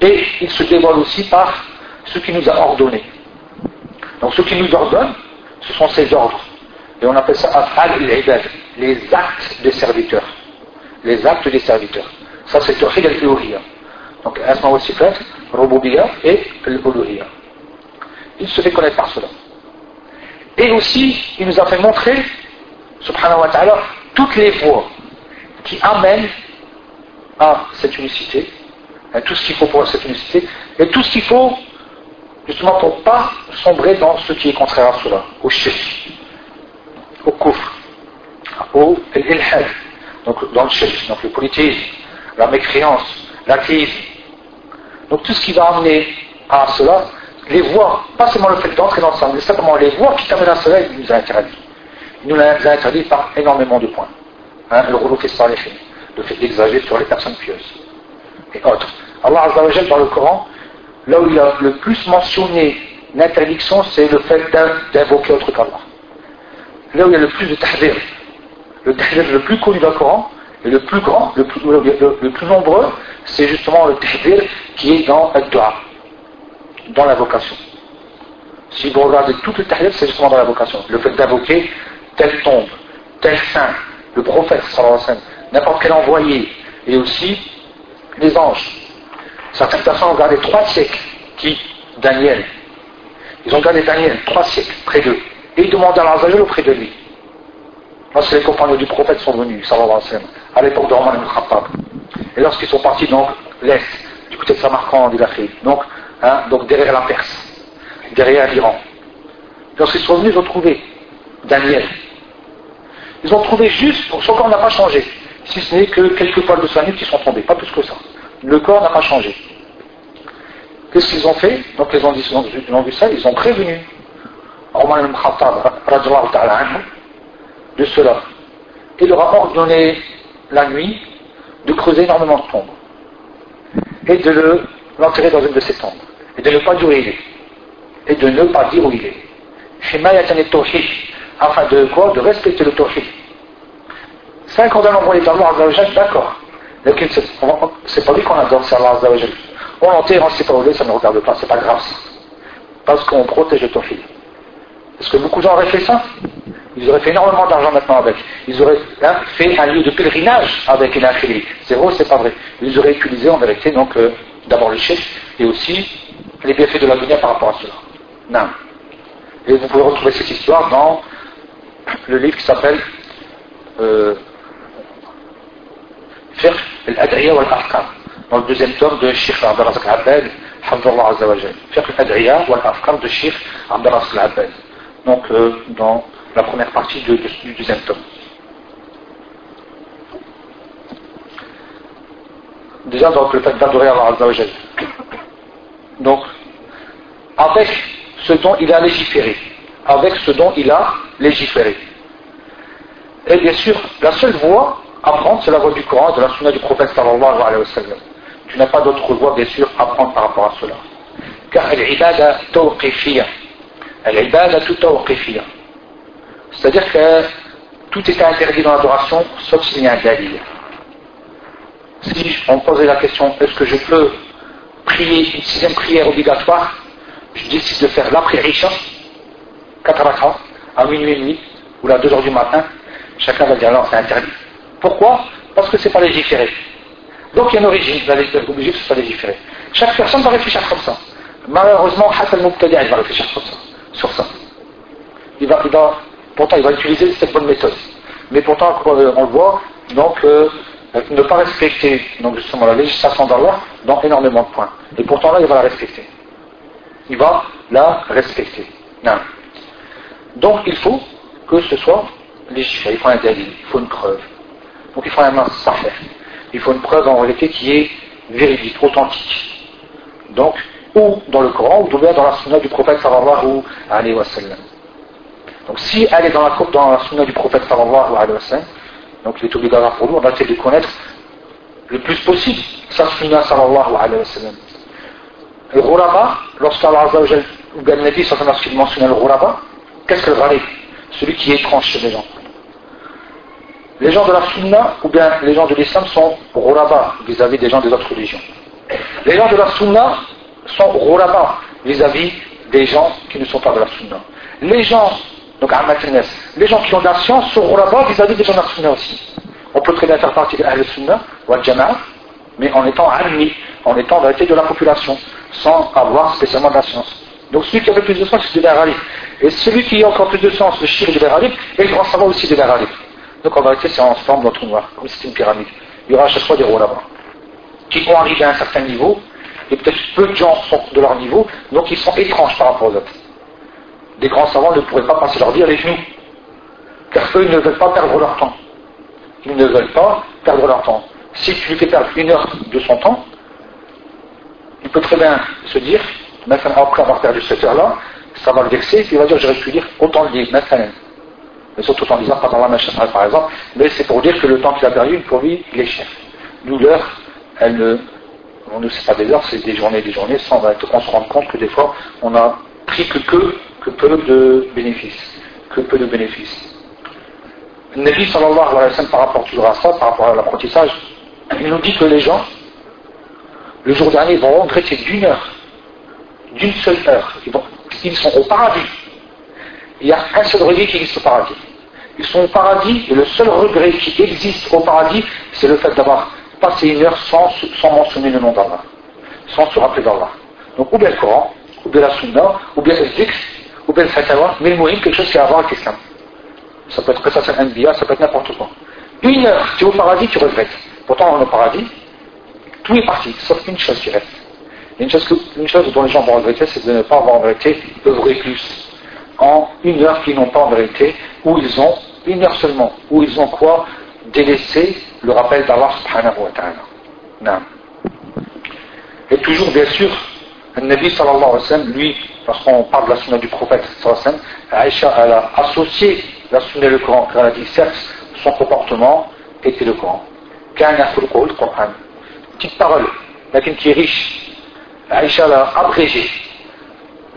et il se dévoile aussi par ce qu'il nous a ordonné. Donc ce qu'il nous ordonne, ce sont ses ordres. Et on appelle ça af'al al les actes des serviteurs. Les actes des serviteurs. Ça c'est Tawhid al-Uluhiyya. Donc Asma wa Sifat, et al-Uluhiyya il se fait connaître par cela. Et aussi, il nous a fait montrer, subhanahu wa ta'ala, toutes les voies qui amènent à cette unicité, à tout ce qu'il faut pour cette unicité, et tout ce qu'il faut justement pour ne pas sombrer dans ce qui est contraire à cela, au shirk, au kufr, au ilhad, donc dans le shirk, donc le politisme, la mécréance, l'athéisme. Donc tout ce qui va amener à cela, les voies, pas seulement le fait d'entrer dans le mais simplement les voies qui t'amènent à cela, il nous a interdit. Il nous a interdit par énormément de points. Hein, le rouleau fait le fait d'exagérer sur les personnes pieuses et autres. Allah Azzawajal dans le Coran, là où il a le plus mentionné l'interdiction, c'est le fait d'invoquer autre qu'Allah. Là où il y a le plus de tahdir, le tahdir le plus connu dans le Coran, le plus grand, le plus, nombreux, c'est justement le tahdir qui est dans le dans la vocation. Si vous regardez tout le tahiyat, c'est justement dans la vocation. Le fait d'invoquer telle tombe, tel saint, le prophète, n'importe quel envoyé, et aussi les anges. Certaines personnes ont gardé trois siècles, qui Daniel. Ils ont gardé Daniel trois siècles près d'eux. Et ils demandaient à l'Azajal auprès de lui. Lorsque les compagnons du prophète sont venus, à l'époque d'Orman ibn Khattab. Et lorsqu'ils sont partis donc l'Est, du côté de Samarkand, a fait. Donc Hein, donc derrière la Perse, derrière l'Iran. Lorsqu'ils sont venus, ils ont trouvé Daniel. Ils ont trouvé juste, son corps n'a pas changé, si ce n'est que quelques poils de sa qui sont tombés, pas plus que ça. Le corps n'a pas changé. Qu'est-ce qu'ils ont fait? Donc les ont, dit, ils ont vu ça, ils ont prévenu ibn Khattab de cela. Il leur a ordonné la nuit de creuser énormément de tombes et de l'enterrer dans une de ces tombes et de ne pas dire où il est. Et de ne pas dire où il est. Afin de quoi? De respecter le tawhid. C'est un condamné envoyé d'Allah Azzawajal, d'accord. C'est pas lui qu'on adore, c'est Allah Azzawajal. On l'enterre, on ne sait pas où il est, ça ne regarde pas, c'est pas grave. Parce qu'on protège le tawhid. Est-ce que beaucoup de gens auraient fait ça? Ils auraient fait énormément d'argent maintenant avec. Ils auraient fait un lieu de pèlerinage avec une infinité. C'est vrai c'est pas vrai? Ils auraient utilisé en vérité donc euh, d'abord le chef et aussi les bienfaits de la dunya par rapport à cela. Non. Et vous pouvez retrouver cette histoire dans le livre qui s'appelle euh, Fiqh al-Ad'iya wal-Afkar, dans le deuxième tome de Sheikh Abdelazak Abbad, Hamdullah Azzawajal. Fiqh al-Ad'iya wal-Afkar de Sheikh Abdelazak Abbad. Donc, euh, dans la première partie du, deuxième tome. Déjà, donc, le fait d'adorer Allah Azzawajal. Donc, avec ce dont il a légiféré. Avec ce dont il a légiféré. Et bien sûr, la seule voie à prendre, c'est la voie du Coran, de la sunna du prophète sallallahu alayhi wa sallam. Tu n'as pas d'autre voie, bien sûr, à prendre par rapport à cela. Car l'ibada tawqifiyya. L'ibada tawqifiyya. C'est-à-dire que tout est interdit dans l'adoration, sauf s'il y a un dalil. Si on posait la question, est-ce que je peux prier une sixième prière obligatoire Je décide de faire l'après-Isha, 4 rak'ah, à minuit et demi, ou à 2 heures du matin, chacun va dire non, c'est interdit. Pourquoi? Parce que ce n'est pas légiféré. Donc il y a une origine, vous allez être obligé que ce soit légiféré. Chaque personne va réfléchir comme ça. Malheureusement, Hassan Moubtadi, il va réfléchir comme ça, sur ça. Il va, il va, pourtant, il va utiliser cette bonne méthode. Mais pourtant, on le voit, donc, euh, ne pas respecter justement la législation d'Allah dans énormément de points. Et pourtant là, il va la respecter. Il va la respecter. Non. Donc il faut que ce soit légiféré. Il faut un délit, il faut une preuve. Donc il faut un faire. Il faut une preuve en réalité qui est véridique, authentique. Donc, ou dans le Coran, ou bien dans la sunna du prophète sallallahu alayhi wa sallam. Donc si elle est dans la, dans sunna du prophète sallallahu alayhi wa donc il est obligatoire pour nous, on va essayer de connaître le plus possible sa sunna sallallahu alayhi wa sallam. Le ghuraba, lorsqu'Allah ou bien le Nabi lorsqu'il mentionne le ghuraba, qu'est-ce que le gharib? Celui qui étrange chez les gens. Les gens de la sunna ou bien les gens de l'islam sont ghuraba vis-à-vis des gens des autres religions. Les gens de la sunna sont ghuraba vis-à-vis des gens qui ne sont pas de la sunna. Les gens donc les gens qui ont de la science sont là-bas vis-à-vis des gens de la aussi. On peut très bien faire partie de al sunna ou al jama'a, mais en étant ami, en étant en vérité de la population, sans avoir spécialement de la science. Donc celui qui a le plus de sens, c'est de l'Aralib. Et celui qui a encore plus de sens, le shir de l'Aralib, et le grand savant aussi de l'Aralib. Donc en vérité, c'est ensemble dans tout noir, comme si c'était une pyramide. Il y aura à chaque fois des rois là-bas, qui vont arriver à un certain niveau, et peut-être peu de gens sont de leur niveau, donc ils sont étranges par rapport aux autres les grands savants ne pourraient pas passer leur vie avec nous. Car eux ne veulent pas perdre leur temps. Ils ne veulent pas perdre leur temps. Si tu lui fais perdre une heure de son temps, il peut très bien se dire, maintenant après avoir perdu cette heure-là, ça va le vexer, il va dire j'aurais pu dire autant de livres, maintenant. Mais surtout en disant dans la par exemple, mais c'est pour dire que le temps qu'il a perdu, pour lui, il est cher. Nous, l'heure, elle ne, on ne sait pas des heures, c'est des journées, des journées, sans on se rendre compte que des fois, on a pris que, que que peu de bénéfices. Que peu de bénéfices. Le Nabi sallallahu alayhi wa sallam, par rapport toujours à ça, par rapport à l'apprentissage, il nous dit que les gens, le jour dernier, vont regretter d'une heure, d'une seule heure. Ils, sont au paradis. Il y a un seul regret qui existe au paradis. Ils sont au paradis et le seul regret qui existe au paradis, c'est le fait d'avoir passé une heure sans, sans mentionner le nom d'Allah, sans se rappeler d'Allah. Donc, ou bien le Coran, ou bien la Sunna, ou bien le zikr, le fatawa, mais le mouhim, quelque chose qui a à voir avec l'islam. Ça peut être que ça c'est un biya, ça peut être n'importe quoi. Une heure, tu es au paradis, tu regrettes. Pourtant, on au paradis, tout est parti, sauf une chose qui reste. Une chose, une chose dont les gens vont regretter, c'est de ne pas avoir en vérité œuvré plus. En une heure qu'ils n'ont pas en vérité, où ils ont, une heure seulement, où ils ont quoi? Délaissé le rappel d'Allah subhanahu wa ta'ala. Et toujours, bien sûr, le Nabi sallallahu alayhi wa sallam, lui, lorsqu'on parle de la sunna du prophète sallallahu alayhi wa sallam, Aïcha, elle a associé la sunna et le Coran, car elle a dit, certes, son comportement était le Coran. Kana le Coran. Petite parole, mais qui est riche. Aïcha l'a abrégé.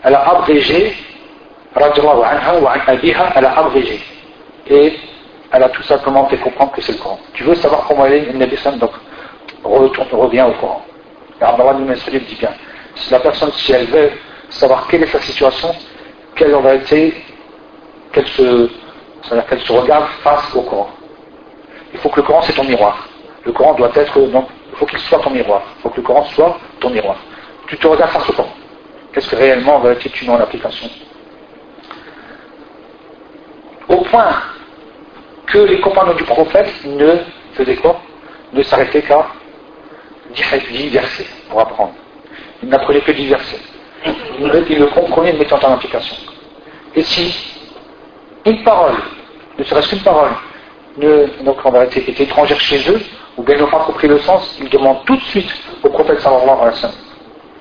Elle a abrégé, radiallahu anha wa an abiha, elle a abrégé. Et elle a tout simplement fait comprendre que c'est le Coran. Tu veux savoir comment elle est, le Nabi donc retourne, reviens au Coran. Et Allah nous dit bien si la personne, si elle veut savoir quelle est sa situation, quelle en vérité, qu'elle se, qu'elle se regarde face au Coran. Il faut que le Coran c'est ton miroir. Le Coran doit être, donc, il faut qu'il soit ton miroir. Il faut que le Coran soit ton miroir. Tu te regardes face au Coran. Qu'est-ce que réellement en vérité tu mets en application? Au point que les compagnons du prophète ne faisaient quoi? Ne s'arrêtaient qu'à 10 versets pour apprendre. Il n'apprenait que dix versets. Il le comprenait en mettant en application. Et si une parole, ne serait-ce qu'une parole, ne, donc était étrangère chez eux, ou bien n'ont pas compris le sens, ils demandent tout de suite au prophète sallallahu alayhi wa sallam.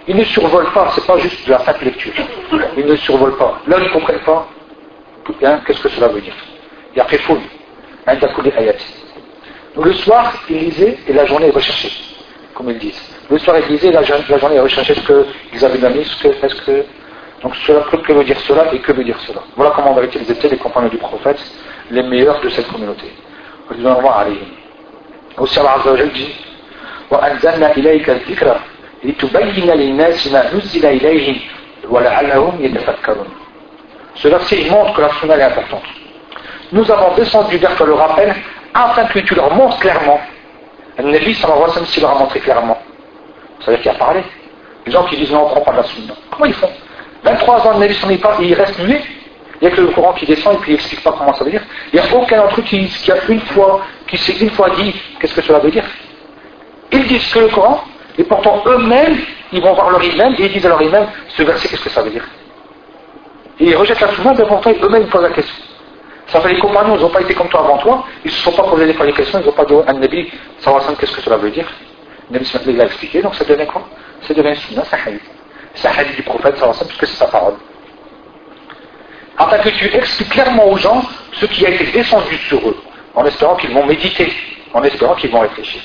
Ils ne survolent pas, c'est pas juste de la simple lecture. Ils ne survolent pas. Là, ils ne comprennent pas hein, qu'est-ce que cela veut dire. Il y a préfoul, un ayat. Donc le soir, ils lisaient et la journée, ils recherchaient, comme ils disent. Le soir, ils lisaient et la, journée, ils recherchaient ce qu'ils avaient donné, ce que, est-ce que. Donc cela, que veut dire cela et que veut dire cela. Voilà comment on va utiliser les compagnons du prophète, les meilleurs de cette communauté. Aussi Allah Azza wa dit وأنزلنا إليك الذكر لتبين للناس ما نزل إليهم ولعلهم يتفكرون Ce verset il montre que la sunna est importante. Nous avons descendu vers toi le rappel afin que tu leur montres clairement. Le Nabi sallallahu alayhi wa sallam, s'il leur a montré clairement. Ça veut dire qu'il a parlé. Les gens qui disent non, on ne prend pas de la sunna. Comment ils font? 23 ans, le Nabi pas et il reste muet. Il n'y a que le courant qui descend et puis il n'explique pas comment ça veut dire. Il n'y a aucun eux qui, qui, a une fois, qui s'est une fois dit qu'est-ce que cela veut dire. Ils disent que le Coran, et pourtant eux-mêmes, ils vont voir leur imam et ils disent à leur imam ce verset, qu'est-ce que ça veut dire? Et ils rejettent la sunna, mais pourtant eux-mêmes ils posent la question. Ça fait les compagnons, ils n'ont pas été comme toi avant toi, ils ne se sont pas posé des questions, ils n'ont pas dit à Nabi, qu'est-ce que cela veut dire? Nabi l'a expliqué, donc ça devient quoi? Ça devient Sunna, c'est hadith. C'est hadith du prophète, puisque c'est sa parole. En tant que tu expliques clairement aux gens ce qui a été descendu sur eux, en espérant qu'ils vont méditer, en espérant qu'ils vont réfléchir.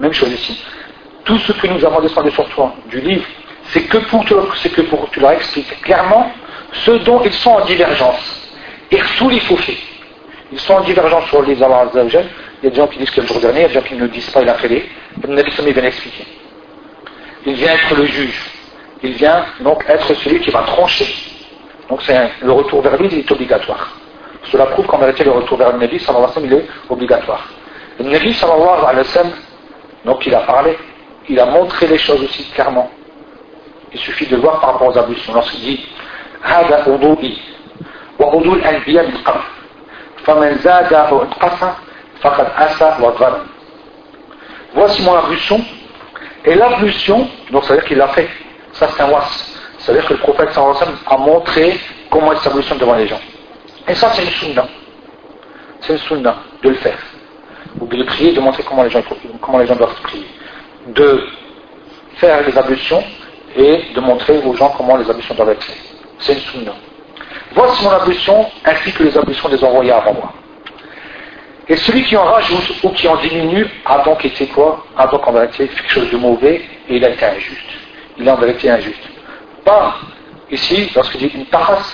Même chose ici. Tout ce que nous avons descendu sur toi du livre, c'est que pour c'est que pour tu leur expliques clairement ce dont ils sont en divergence ils sont en divergence sur les Allah Azza il y a des gens qui disent que le jour dernier il y a des gens qui ne disent pas il a fait les le Nabi vient expliquer il vient être le juge il vient donc être celui qui va trancher donc c'est le retour vers lui est obligatoire. Cela prouve qu'en vérité le retour vers le Nabi sallallahu alayhi wa sallam il est obligatoire. Le Nabi sallallahu alayhi wa sallam, donc il a parlé, il a montré les choses aussi clairement. Il suffit de voir par rapport aux ablutions. Lorsqu'il dit هذا وضوئي ووضوء الأنبياء من قبل فمن زاد أو انقص فقد أسى وظلم Voici mon ablution. Et l'ablution, donc ça veut dire qu'il l'a fait. Ça c'est un was. C'est-à-dire que le prophète a montré comment il s'ablutionne devant les gens. Et ça, c'est une sunna. C'est une sunna de le faire. Ou de le prier, de montrer comment les gens, comment les gens doivent prier. De faire les ablutions et de montrer aux gens comment les ablutions doivent être faites. C'est une sunna. Voici mon ablution ainsi que les ablutions des envoyés avant moi. Et celui qui en rajoute ou qui en diminue a donc été quoi? A donc en vérité quelque chose de mauvais et il a été injuste. Il a en vérité injuste ici, lorsqu'il dit une taras,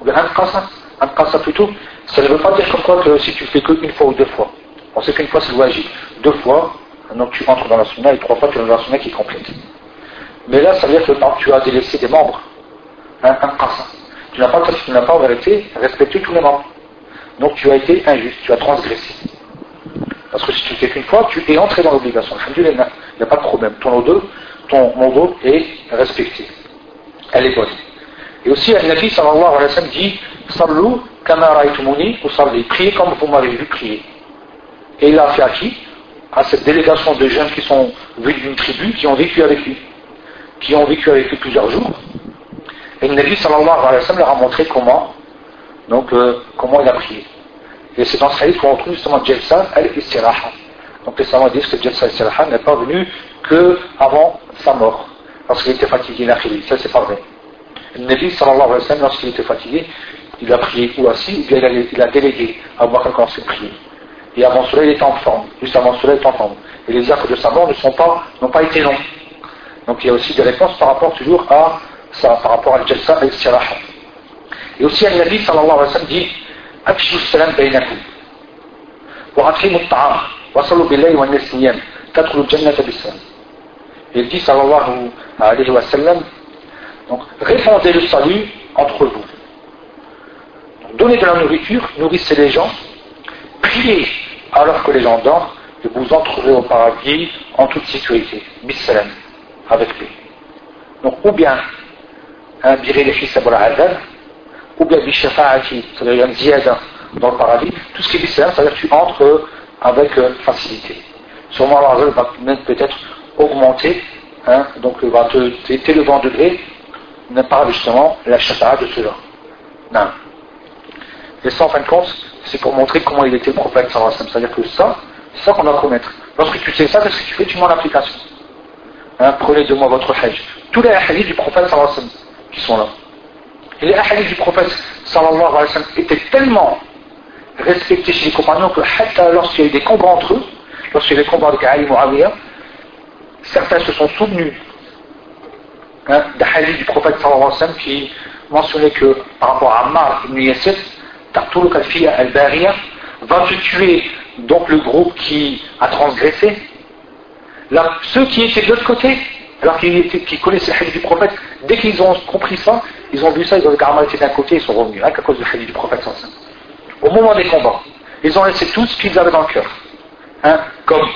ou un kasa, un kasa plutôt, ça ne veut pas dire comme quoi que si tu fais qu'une fois ou deux fois. On sait qu'une fois c'est le Deux fois, donc tu entres dans la sunna et trois fois tu es dans la sunna qui est complète. Mais là, ça veut dire que tu as délaissé des membres. Tu n'as pas, tu n'as pas en vérité respecté tous les membres. Donc tu as été injuste, tu as transgressé. Parce que si tu fais qu'une fois, tu es entré dans l'obligation. Il n'y a pas de problème. Ton odeur, ton modo est respecté elle est bonne. Et aussi, le Nabi sallallahu alayhi wa sallam dit Sallu kama ou salli. Priez comme vous m'avez vu prier. Et il a fait à qui À cette délégation de jeunes qui sont venus d'une tribu, qui ont vécu avec lui. Qui ont vécu avec lui plusieurs jours. Et le Nabi sallallahu alayhi wa sallam leur a montré comment, donc, euh, comment il a prié. Et c'est dans ce hadith qu'on retrouve justement Jalsa al-Istiraha. Donc les savants disent que Jalsa al-Istiraha n'est pas venu que avant sa mort parce qu'il était fatigué, il a prié. Ça, c'est pas vrai. Le Nabi, sallallahu alayhi wa sallam, lorsqu'il était fatigué, il a prié ou assis, ou bien il a, délégué à Bakr quand c'est prié. Et avant cela, il était en forme. Juste avant cela, il était en forme. Et les actes de sa mort ne sont pas, n'ont pas été longs. Donc il y a aussi des réponses par rapport toujours à ça par rapport à l'Jalsa et l'Istiraha. Et aussi, Al-Nabi sallallahu alayhi wa sallam dit Afshu salam baynakum wa athimu ta'am wa salu billahi wa nasliyam tadkhulu jannata bisalam. Il dit sallallahu alayhi wa sallam donc, répandez le salut entre vous. Donc, donnez de la nourriture, nourrissez les gens, priez alors que les gens dorment, et vous entrerez au paradis en toute sécurité. Bissalam, avec lui. Donc, ou bien un les fils ou bien bishafa'ati, c'est-à-dire un ziyada dans le paradis, tout ce qui est bissalam, c'est-à-dire que tu entres avec euh, facilité. Sûrement, Allah va peut-être augmenter, hein, donc va te, t'élever en degré parle justement la chata de cela. Non. Et ça, en fin de compte, c'est pour montrer comment il était le prophète C'est-à-dire que ça, c'est ça qu'on doit commettre. Lorsque tu sais ça, qu'est-ce que tu fais Tu mets en. Hein, prenez de moi votre hajj. Tous les hadiths du prophète qui sont là. Et les hadiths du prophète sallallahu alayhi wa sallam étaient tellement respectés chez les compagnons que lorsqu'il y a eu des combats entre eux, lorsqu'il y a eu des combats avec Ali Muawiyah, certains se sont souvenus hein, hadiths du prophète sallallahu alayhi wa qui mentionnait que par rapport à Ammar ibn Yassir, Tartoul al-Bariya va se tuer donc le groupe qui a transgressé. Là, ceux qui étaient de l'autre côté, alors qu'ils qui connaissaient le hadith du prophète, dès qu'ils ont compris ça, ils ont vu ça, ils ont carrément été d'un côté, ils sont revenus, rien qu'à cause du hadith du prophète Au moment des combats, ils ont laissé tout ce qu'ils avaient dans le cœur. Hein, comme,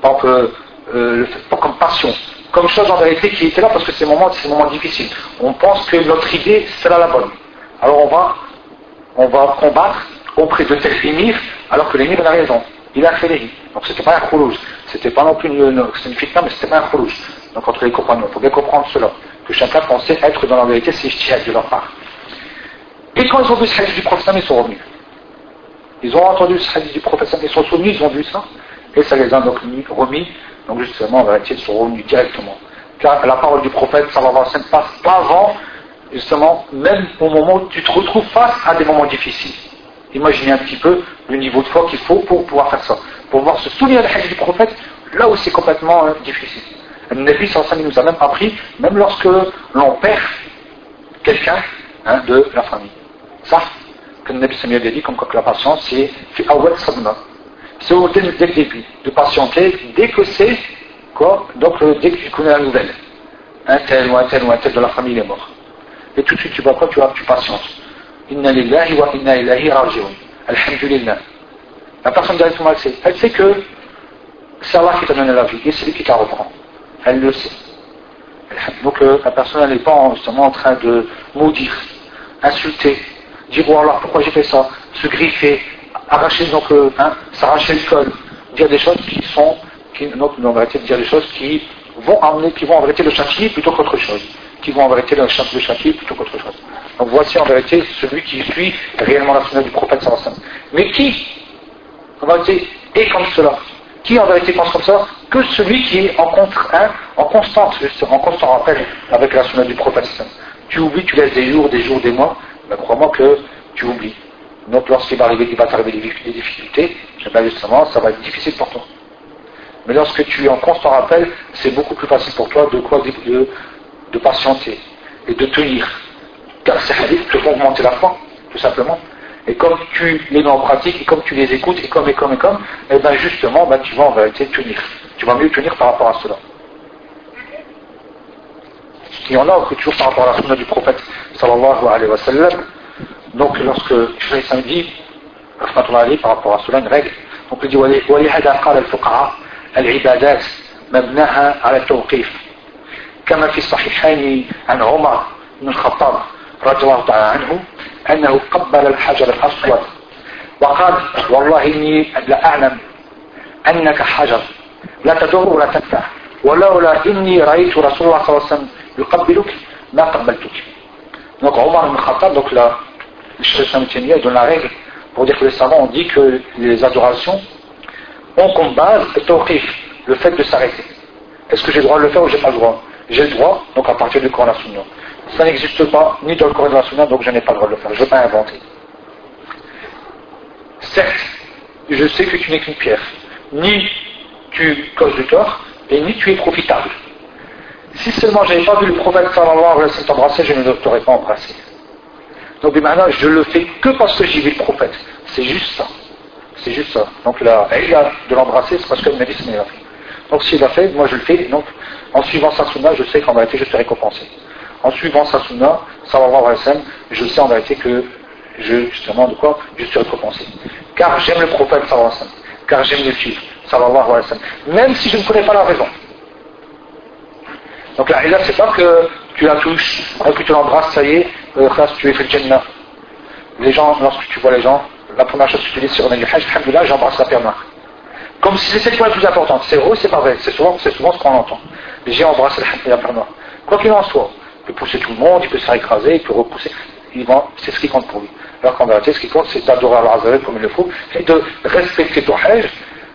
par exemple, euh, comme passion, comme chose en vérité qui était là parce que c'est moments, c'est moments difficiles. On pense que notre idée, c'est là la bonne. Alors on va, on va combattre auprès de tel émir, alors que l'émir a raison. Il a fait les Donc c'était pas un khoulouj. C'était pas non plus une, une, une fitna, mais c'était pas un khoulouj. Donc entre les compagnons, il faut bien comprendre cela. Que chacun pensait être dans la vérité, c'est ijtihad de leur part. Et quand ils ont vu ce hadith du prophète, ils sont revenus. Ils ont entendu ce hadith du prophète, ils sont souvenus, ils ont vu ça. Et ça les a donc remis donc justement, en vérité, ils sont revenus directement. Car la parole du prophète, alayhi wa sallam, passe pas avant, justement, même au moment où tu te retrouves face à des moments difficiles. Imaginez un petit peu le niveau de foi qu'il faut pour pouvoir faire ça. Pour pouvoir se souvenir du du prophète, là où c'est complètement euh, difficile. Le Nabi sallallahu nous a même appris, même lorsque l'on perd quelqu'un hein, de la famille. Ça, que le Nabi sallallahu a dit, comme quoi que la patience, c'est c'est au dès, le début, de patienter dès que c'est quoi Donc euh, dès que tu connais la nouvelle. Un tel ou un tel ou un tel de la famille est mort. Et tout de suite tu vois quoi Tu, tu patientes. Inna lillahi wa inna ilahi raji'un. Alhamdulillah. La personne directement elle sait. Elle sait que c'est Allah qui t'a donné la vie et c'est lui qui t'a reprend. Elle le sait. Donc euh, la personne n'est pas justement en train de maudire, insulter, dire oh Allah pourquoi j'ai fait ça, se griffer, arracher donc hein, s'arracher le col, dire des choses qui sont, qui, donc, en vérité, dire des choses qui vont amener, qui vont en vérité le châtier plutôt qu'autre chose, qui vont en vérité le, le châtier plutôt qu'autre chose. Donc voici en vérité celui qui suit réellement la sunna du prophète sallallahu Mais qui, en vérité, est comme cela? Qui en vérité pense comme ça Que celui qui est en, en constante, en constant rappel avec la sunna du prophète Tu oublies, tu laisses des jours, des jours, des mois, mais crois-moi que tu oublies. Donc lorsqu'il va arriver, il va t'arriver des difficultés, ben justement, ça va être difficile pour toi. Mais lorsque tu es en constant rappel, c'est beaucoup plus facile pour toi de quoi de, patienter et de tenir. Car hadiths te augmenter la foi, tout simplement Et comme tu les mets en pratique, et comme tu les écoutes, et comme, et comme, et comme, et eh bien justement, ben, tu vas en vérité tenir. Tu vas mieux tenir par rapport à cela. Il y en a que toujours par rapport à la sunna du prophète, sallallahu alayhi wa sallam, donc lorsque Shaykh dit, par rapport à cela, une règle, donc il dit ولهذا قال الفقهاء العبادات مبناها على التوقيف كما في الصحيحين عن عمر بن الخطاب رضي الله تعالى عنه أنه قبل الحجر الأسود وقال والله إني لأعلم أنك حجر لا تضر ولا تنفع ولولا إني رأيت رسول الله صلى الله عليه وسلم يقبلك ما قبلتك donc Omar ibn Khattab donc là Cheikh donne la règle pour dire que les savants ont dit que les adorations ont comme base le fait de s'arrêter. Est-ce que j'ai le droit de le faire ou j'ai pas le droit J'ai le droit, donc à partir du Coran la Sunna. Ça n'existe pas ni dans le Coran de la Sunna, donc je n'ai pas le droit de le faire. Je ne vais pas inventer. Certes, je sais que tu n'es qu'une pierre. Ni tu causes du tort, et ni tu es profitable. Si seulement j'avais pas vu le prophète sallallahu alayhi wa t'embrasser, je ne t'aurais pas embrassé. Donc, maintenant, je le fais que parce que j'y vais le prophète. C'est juste ça. C'est juste ça. Donc, la de l'embrasser, c'est parce que le l'a fait. Donc, s'il l'a fait, moi je le fais. Donc, en suivant sa sunna, je sais qu'en vérité, je suis récompensé. En suivant sa sunna, sallallahu alayhi wa sallam, je sais en vérité que je, justement, de quoi Je suis récompensé. Car j'aime le prophète, sallallahu alayhi wa sallam. Car j'aime le suivre, sallallahu alayhi wa sallam. Même si je ne connais pas la raison. Donc, là, c'est pas que tu la touches, que tu l'embrasses, ça y est, euh, tu es fait le Jannah. Les gens, lorsque tu vois les gens, la première chose que tu dis sur le Hajj, alhamdoulilah, j'embrasse la noire. Comme si c'était le plus importante. C'est vrai, c'est vrai. C'est souvent, c'est souvent ce qu'on entend. J'ai embrassé la pierre noire. Quoi qu'il en soit, peut pousser tout le monde, il peut se faire écraser, il peut repousser. C'est ce qui compte pour lui. Alors qu'en vérité, ce qui compte, c'est d'adorer Allah comme il le faut et de respecter ton hajj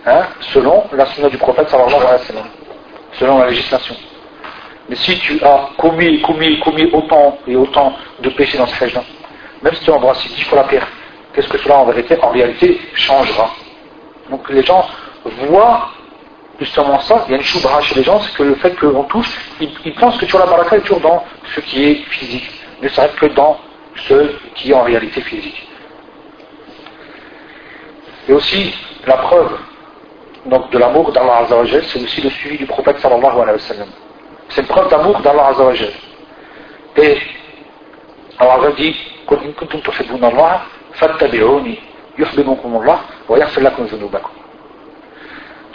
hein, selon la sunna du prophète selon la législation. Mais si tu as commis, commis, commis autant et autant de péchés dans ce hajj même si tu embrasses dix fois la pierre, qu'est-ce que cela en vérité, en réalité, changera Donc les gens voient justement ça, il y a une choubra chez les gens, c'est que le fait qu'on touche, ils, pensent que tu as la baraka est toujours dans ce qui est physique, ne s'arrête que dans ce qui est en réalité physique. Et aussi, la preuve donc, de l'amour d'Allah Azzawajal, c'est aussi le suivi du prophète sallallahu alayhi wa sallam. C'est une preuve d'amour d'Allah Azzawajal. Et Allah dit,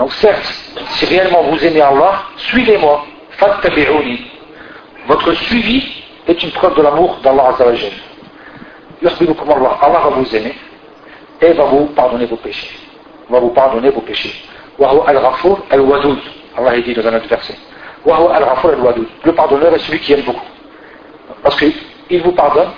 donc certes, si réellement vous aimez Allah, suivez-moi. Votre suivi est une preuve de l'amour d'Allah Azzawajal. Allah va vous aimer et va vous pardonner vos péchés. Va vous pardonner vos péchés. Allah dit dans un autre verset. Le pardonneur est celui qui aime beaucoup. Parce qu'il vous pardonne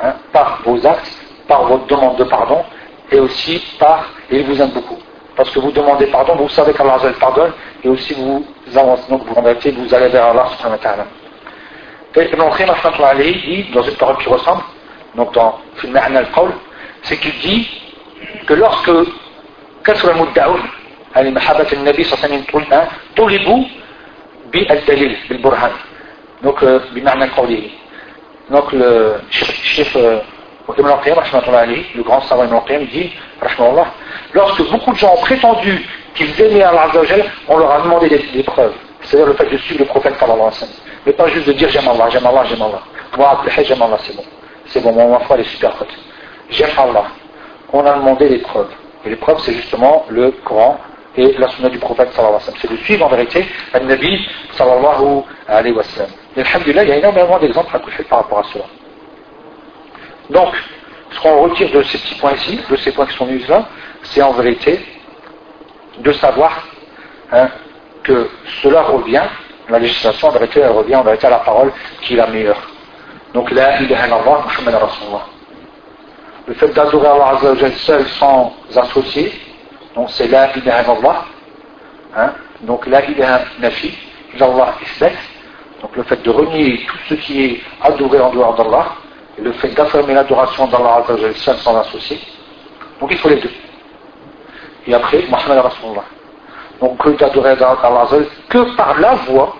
hein, par vos actes, par votre demande de pardon, et aussi par, il vous aime beaucoup Parce que vous demandez pardon, vous savez qu'Allah pardonne, et aussi vous avancez, donc vous remettez, vous allez vers Allah subhanahu wa ta'ala. Et Ibn Qayyim dit, dans une parole qui ressemble, donc dans le al c'est qu'il dit que lorsque كثر المدعون على محبة النبي صلى الله عليه وسلم طلبوا بالدليل بالبرهان donc بمعنى قوله donc le chef Ibn al-Qayyim le grand savant Ibn al-Qayyim dit lorsque beaucoup de gens ont prétendu qu'ils aimaient Allah on leur a demandé des, preuves. C'est-à-dire le fait de suivre le prophète sallallahu alayhi wa sallam. Mais pas juste de dire j'aime Allah, j'aime Allah, j'aime Allah. Moi j'aime Allah c'est bon. C'est bon, mon foi est super forte j'aime Allah. On a demandé des preuves. Et les preuves, c'est justement le Coran et la sunna du prophète sallallahu alayhi wa sallam. C'est de suivre en vérité le Nabi sallallahu alayhi wa sallam. Et alhamdulillah, il y a énormément d'exemples à coucher par rapport à cela. Donc, ce qu'on retire de ces petits points ici, de ces points qui sont mis là, c'est en vérité de savoir hein, que cela revient, la législation en vérité, elle revient en vérité à la parole qui est la meilleure. Donc, ilaha illallah, Muhammad Rasulullah. Le fait d'adorer Allah seul sans associer, donc c'est la ilaha illallah, hein, donc la ilaha nafi, illallah isbat, donc le fait de renier tout ce qui est adoré en dehors d'Allah, et le fait d'affirmer l'adoration d'Allah seul sans associer, donc il faut les deux. Et après, Muhammad Rasulullah. Donc que d'adorer Allah que par la voix,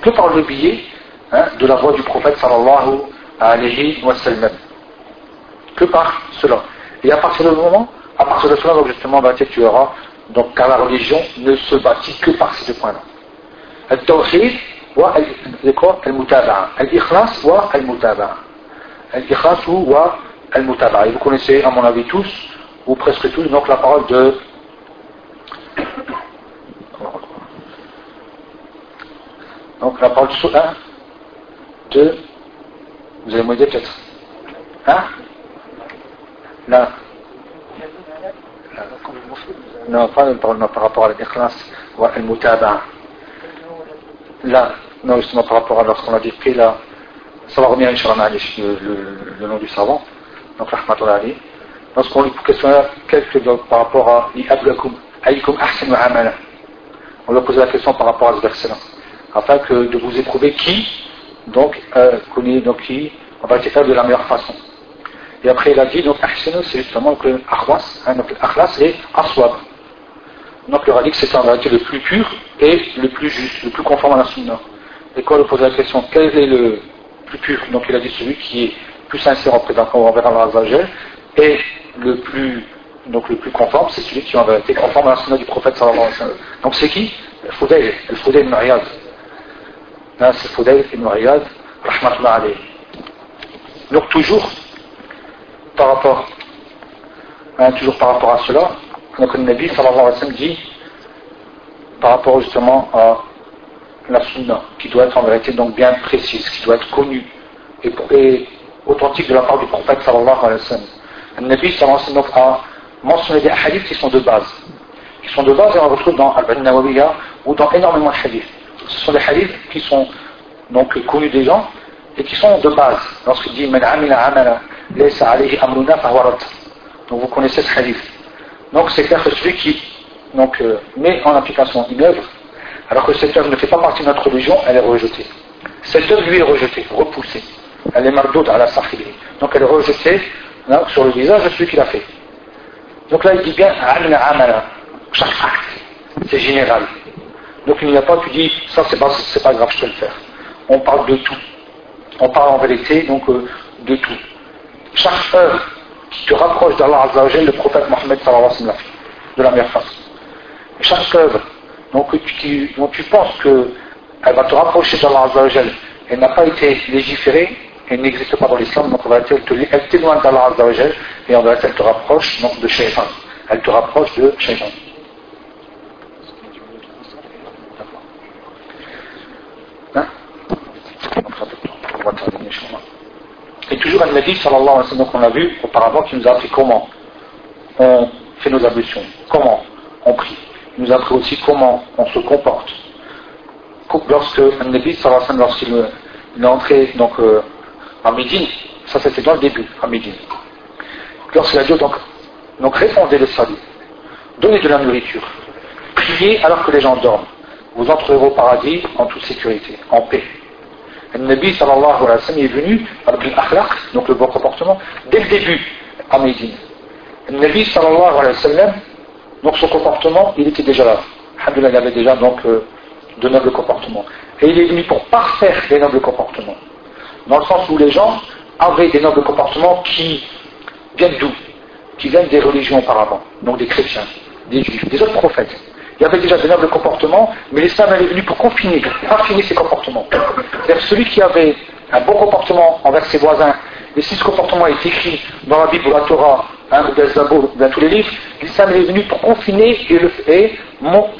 que par le biais hein, de la voix du prophète sallallahu alayhi wa sallam que par cela. Et à partir de ce moment, à partir de cela, donc justement, bah, tu auras, donc, car la religion ne se bâtit que par ces deux points-là. التوحيد والمتابعة Al-Ikhasu wa Al-Mutaba. Et vous connaissez, à mon avis, tous, ou presque tous, donc la parole de Donc la parole de 1, 2, vous allez m'aider peut-être. Hein? Là. Non, pas parole, par rapport à l'ikhlas ou à al-mutaba. Là, non, justement par rapport à ce a dit, là, ça va revenir Inch'Allah le, le, nom du savant, donc Rahmatullah. Lorsqu'on lui questionne quelque par rapport à Ablakum, Aïkum Ahsin wa Amala, on lui a la question par rapport à ce verset-là, afin que de vous éprouver qui, donc, euh, donc qui, on va faire de la meilleure façon. Et après, il a dit, donc, ahsinu, c'est justement que akhlas, hein, donc akhlas et aswab. Donc, dit que c'est en réalité le plus pur et le plus juste, le plus conforme à la sunna. Et quand il pose la question, quel est le plus pur Donc, il a dit celui qui est plus sincère en présentant envers Allah Azzawajal et le plus, donc, le plus conforme, c'est celui qui en vérité conforme à la du prophète sallallahu alayhi wa sallam. Donc, c'est qui? Le Fudayl, le Fudayl ibn Riyad. Là, c'est alayhi. Donc, toujours, par rapport, hein, toujours par rapport à cela, donc le Nabi sallallahu alayhi wa dit, par rapport justement à la sunna, qui doit être en vérité donc bien précise, qui doit être connue et, authentique de la part du prophète sallallahu alayhi wa sallam. Le Nabi sallallahu alayhi wa sallam des hadiths qui sont de base. Qui sont de base et on retrouve dans Al-Ban Nawawiya ou dans énormément de hadiths. Ce sont des hadiths qui sont donc connu des gens, et qui sont de base. Lorsqu'il dit Donc vous connaissez ce hadith. Donc c'est clair que celui qui donc, euh, met en application une œuvre, alors que cette œuvre ne fait pas partie de notre religion, elle est rejetée. Cette œuvre lui est rejetée, repoussée. Elle est mardoute à la sahili. Donc elle est rejetée hein, sur le visage de celui qui l'a fait. Donc là il dit bien chaque acte, c'est général. Donc il n'y a pas, tu dis, ça c'est pas, grave, je peux le faire. On parle de tout. On parle en vérité, donc euh, de tout. Chaque œuvre qui te rapproche d'Allah Azzawajal, le prophète Mohammed sallallahu alayhi wa de la meilleure façon. Chaque œuvre donc, tu, penses qu'elle va te rapprocher d'Allah Azzawajal, elle n'a pas été légiférée, elle n'existe pas dans l'islam, donc elle t'éloigne d'Allah Azzawajal, et en vérité elle te rapproche de Shaytan. Elle te rapproche de Shaytan. Et toujours un Nabi sallallahu alayhi wa sallam qu'on a vu auparavant qui nous a appris comment on fait nos ablutions, comment on prie. Nous a aussi comment on se comporte. Lorsque Nabi lorsqu'il est entré donc, euh, à Médine, ça c'était dans le début, à Médine. Lorsqu'il a dit donc, donc répondez le salut, donnez de la nourriture, priez alors que les gens dorment. Vous entrerez au paradis en toute sécurité, en paix. Le Nabi sallallahu alayhi wa est venu avec l'akhlaq, donc le bon comportement, dès le début à Médine. Le Nabi sallallahu alayhi wa sallam, donc son comportement, il était déjà là. Alhamdulillah, il avait déjà donc euh, de nobles comportements. Et il est venu pour parfaire les nobles comportements. Dans le sens où les gens avaient des nobles comportements qui viennent d'où? Qui viennent des religions auparavant, donc des chrétiens, des juifs, des autres prophètes il y avait déjà de nobles comportements, mais l'islam est venu pour confiner, raffiner ses comportements. C'est-à-dire celui qui avait un bon comportement envers ses voisins, et si ce comportement est écrit dans la Bible ou la Torah, hein, dans tous les livres, l'islam est venu pour confiner et, le,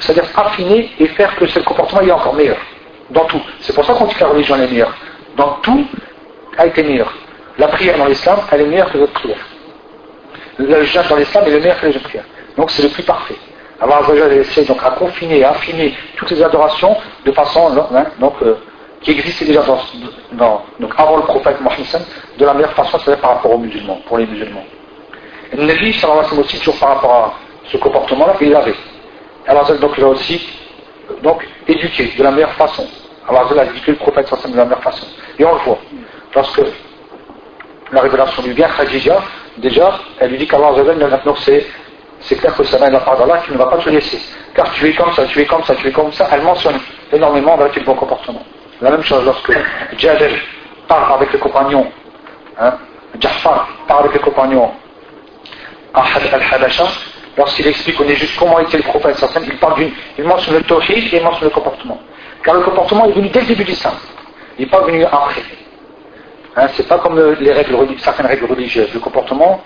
c'est-à-dire affiner et faire que ce comportement est encore meilleur. Dans tout. C'est pour ça qu'on dit que la religion est meilleure. Dans tout, a été meilleure. La prière dans l'islam, elle est meilleure que votre prière. Le jeûne dans l'islam est le meilleur que les prières. Donc c'est le plus parfait. Allah essaie donc à confiner, à affiner toutes les adorations de façon hein, donc, euh, qui existait déjà dans, donc avant le prophète Mohammed de la meilleure façon, c'est par rapport aux musulmans, pour les musulmans. Le Nabi sallallahu aussi, toujours par rapport à ce comportement-là, il l'avait. Allah donc il a aussi donc, éduqué de la meilleure façon. Allah a éduqué le prophète de la meilleure façon. Et on le voit. Parce que la révélation du bien, Khadija, déjà, elle lui dit qu'Allah donc c'est c'est clair que ça n'a la part d'Allah qui ne va pas te laisser. Car tu es comme ça, tu es comme ça, tu es comme ça, elle mentionne énormément avec le bon comportement. La même chose lorsque Jabir part avec les compagnons, hein, part avec les compagnons à Al-Habasha, lorsqu'il explique est juste comment était le prophète il parle d'une, il mentionne le tawhid et il mentionne le comportement. Car le comportement est venu dès le début du saint. Il n'est pas venu après. Hein, c'est pas comme les règles, certaines règles religieuses. Le comportement,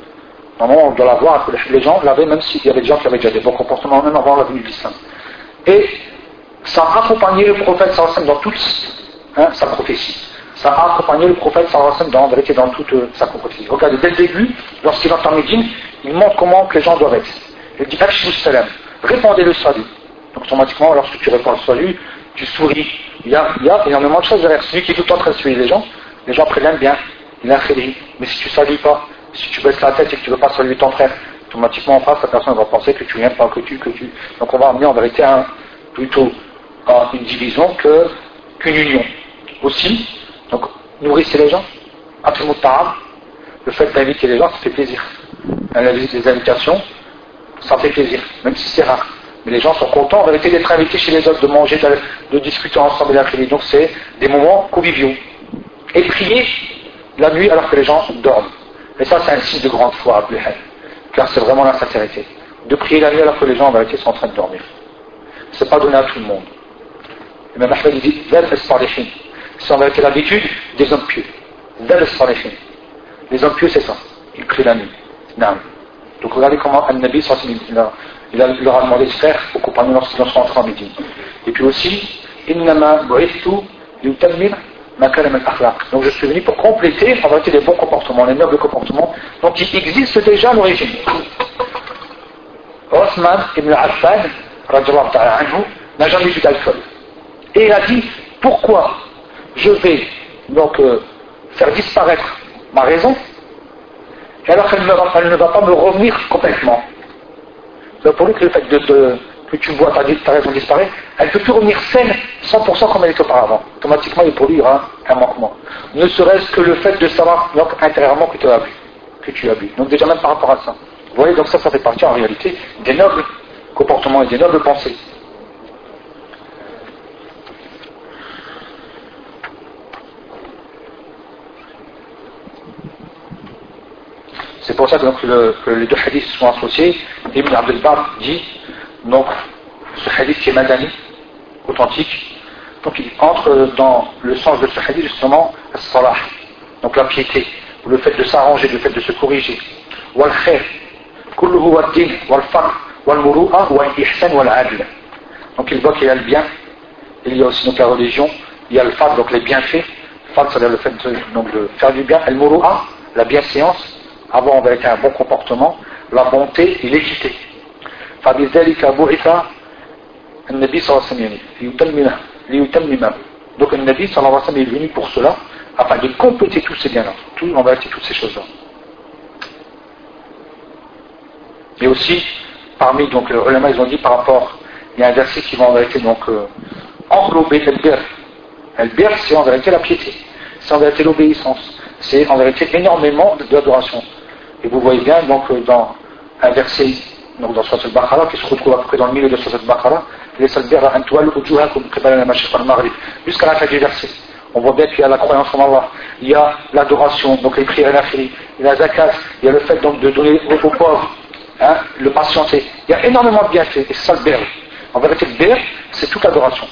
Normalement, on doit l'avoir, les gens l'avaient, même s'il y avait des gens qui avaient déjà des bons comportements, même avant la venue de l'islam. Et ça a accompagné le prophète dans toute hein, sa prophétie. Ça a accompagné le prophète sallallahu dans, dans toute euh, sa prophétie. Regardez, dès le début, lorsqu'il entend Médine, il montre comment les gens doivent être. Il dit salam, répondez le salut. Donc automatiquement, lorsque tu réponds le salut, tu souris. Il y a, il y a énormément de choses derrière. Celui qui est tout le temps en train de suivre les gens, les gens prennent bien, il a. Mais si tu ne salues pas, si tu baisses la tête et que tu ne veux pas saluer ton frère, automatiquement en face, la personne va penser que tu viens pas, que tu, que tu. Donc on va amener en vérité plutôt une division qu'une union. Aussi, donc nourrissez les gens, absolument pas. Le fait d'inviter les gens, ça fait plaisir. Les invitations, ça fait plaisir, même si c'est rare. Mais les gens sont contents d'être invités chez les autres, de manger, de, discuter ensemble et d'après Donc c'est des moments conviviaux. Et prier la nuit alors que les gens dorment. Et ça, c'est un signe de grande foi, car c'est vraiment la sincérité. De prier la nuit alors que les gens en vérité sont en train de dormir. C'est pas donné à tout le monde. Et même Ahmed dit C'est en vérité l'habitude des hommes pieux. Les hommes pieux, c'est ça. Ils prient la nuit. Donc regardez comment Al-Nabi, il, leur a demandé de faire aux compagnons lorsqu'ils sont entrés en midi. Et puis aussi, donc je suis venu pour compléter en vérité les bons comportements, les nobles comportements, donc qui existent déjà à l'origine. Osman ibn Affan, n'a jamais bu d'alcool. Et il a dit, pourquoi je vais donc euh, faire disparaître ma raison, alors qu'elle ne, va pas me revenir complètement. Donc pour lui que le fait de, que tu vois ta, raison disparaître, elle ne peut plus revenir saine 100% comme elle était auparavant. Automatiquement, il pour un manquement. Ne serait-ce que le fait de savoir donc, intérieurement que tu as vu. Que tu as vu. Donc déjà même par rapport à ça. Vous voyez, donc ça, ça fait partie en réalité des nobles comportements et des nobles pensées. C'est pour ça que, donc, les deux hadiths sont associés. Ibn Abdel Bar dit, donc, ce hadith qui est madani, authentique, donc il entre dans le sens de ce hadith justement, salah, donc la piété, le fait de s'arranger, le fait de se corriger. Wal khair, kulluhu din, wal. Donc il voit qu'il y a le bien, il y a aussi donc la religion, il y a le faqr, donc les bienfaits, faqr c'est-à-dire le fait de, donc, de faire du bien, al muru'a, la bienséance, avoir avec un bon comportement, la bonté et l'équité. فبذلك بعث النبي صلى الله عليه وسلم ليتمم donc le Nabi sallallahu alayhi wa sallam est venu pour cela afin de compléter tous ces biens-là tout, en vérité toutes ces choses-là et aussi parmi donc les ulama ils ont dit par rapport il y a un verset qui va en vérité donc euh, englober le bir le bir c'est en vérité la piété c'est en vérité l'obéissance c'est en vérité énormément d'adoration et vous voyez bien donc euh, dans un verset donc dans Surat al-Baqarah qui se retrouve à peu près dans le milieu de Surat al-Baqarah jusqu'à la fin du verset. On voit bien qu'il y a la croyance en Allah, il y a l'adoration, donc les prières à il y a la zakat, il y a le fait donc de donner aux pauvres, hein, le patienter. Il y a énormément de bienfaits, et ça le. En vérité, le ber, c'est toute l'adoration.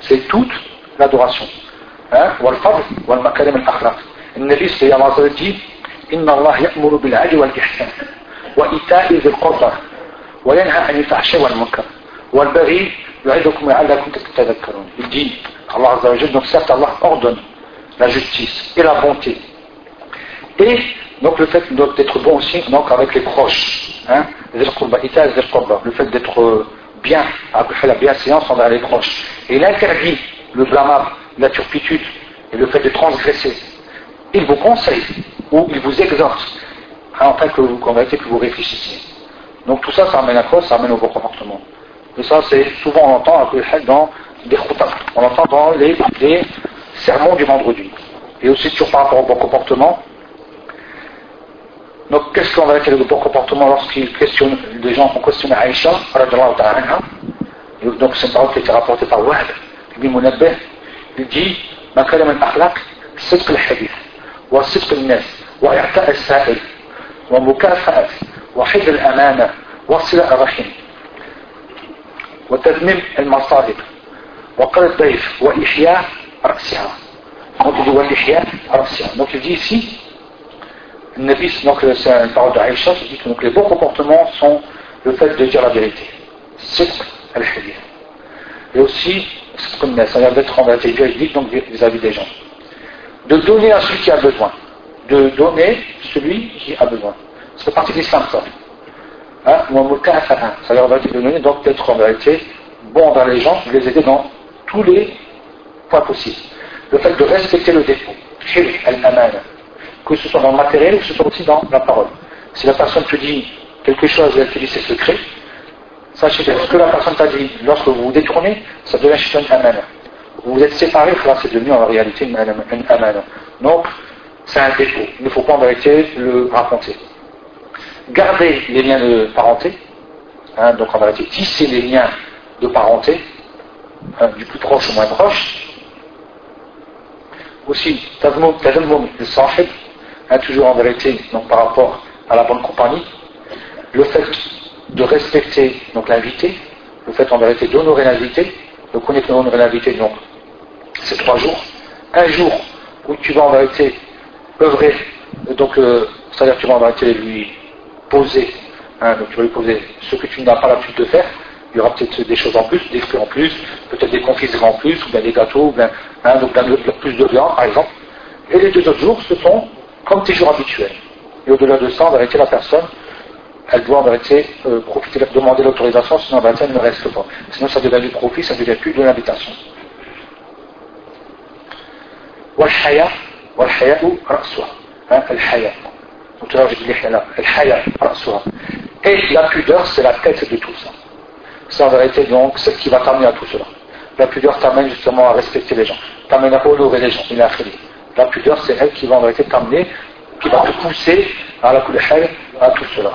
C'est toute l'adoration. Hein? Le Nabi, c'est Allah dit, إن الله يأمر بالعدل والإحسان وإيتاء ذي القربى وينهى عن الفحشاء والمنكر والبغي يعظكم لعلكم تتذكرون il dit Allah Azza wa donc certes Allah ordonne la justice et la bonté et donc le fait d'être bon aussi donc avec les proches hein, le fait d'être bien après la bienséance envers les proches et il interdit le blâmable la turpitude et le fait de transgresser il vous conseille où il vous exhorte à, hein, enfin que vous convertez, que vous réfléchissiez. Donc tout ça, ça amène à quoi? Ça amène au bon comportement. Et ça, c'est souvent on l'entend dans des khoutas, on l'entend dans les, sermons du vendredi. Et aussi toujours par rapport au bon comportement. Donc qu'est-ce qu'on va tirer du bon comportement lorsqu'il questionne les gens ont questionné Aïcha, donc c'est une parole qui a été rapportée par Wahab, Ibn Munabbeh, il dit, ma kalam al-akhlaq, c'est que le hadith. وصدق الناس وإعطاء السائل ومكافأة وحفظ الأمانة وصل الرحم وتذميم المصائب وقل الضيف وإحياء رأسها donc il dit والإحياء رأسها donc il dit ici le Nabi donc c'est une parole d'Aïcha qui dit que donc, les bons comportements sont le fait de dire la vérité c'est al-hadith et aussi c'est-à-dire d'être en vérité véridique donc vis-à-vis des gens de donner à celui qui a besoin. De donner celui qui a besoin. C'est partie des ça. Hein? C'est-à-dire de donner, donc d'être en vérité bon dans les gens, de les aider dans tous les points possibles. Le fait de respecter le dépôt, que ce soit dans le matériel ou que ce soit aussi dans la parole. Si la personne te dit quelque chose et elle te dit ses secrets, sachez que ce que la personne t'a dit lorsque vous vous détournez, ça devient un amana vous êtes séparés, là c'est devenu en réalité une amana. Donc, c'est un défaut. Il ne faut pas en vérité le raconter. Gardez les liens de parenté, hein, donc en vérité tisser les liens de parenté, hein, du plus proche au moins proche. Aussi, tazmoum le sahib, toujours en vérité, donc par rapport à la bonne compagnie. Le fait de respecter donc l'invité, le fait en vérité d'honorer l'invité, de connaître l'invité donc c'est trois jours. Un jour où tu vas en vérité œuvrer, donc euh, c'est-à-dire tu vas en vérité lui poser, hein, donc tu vas lui poser ce que tu n'as pas l'habitude de faire. Il y aura peut-être des choses en plus, des fruits en plus, peut-être des confiseries en plus, ou bien des gâteaux, ou bien hein, donc plus de viande par exemple. Et les deux autres jours, ce sont comme tes jours habituels. Et au-delà de ça, en vérité, la personne, elle doit en vérité euh, profiter, demander l'autorisation, sinon en vérité, elle ne reste pas. Sinon, ça devient du profit, ça devient plus de l'invitation. والحياء والحياء رأسها الحياء donc tout à l'heure j'ai dit الحياء رأسها et la pudeur c'est la tête de tout ça c'est en vérité donc ce qui va t'amener à tout cela la pudeur t'amène justement à respecter les gens t'amène à honorer les gens il a la pudeur c'est elle qui va en vérité t'amener qui va te pousser à la à tout cela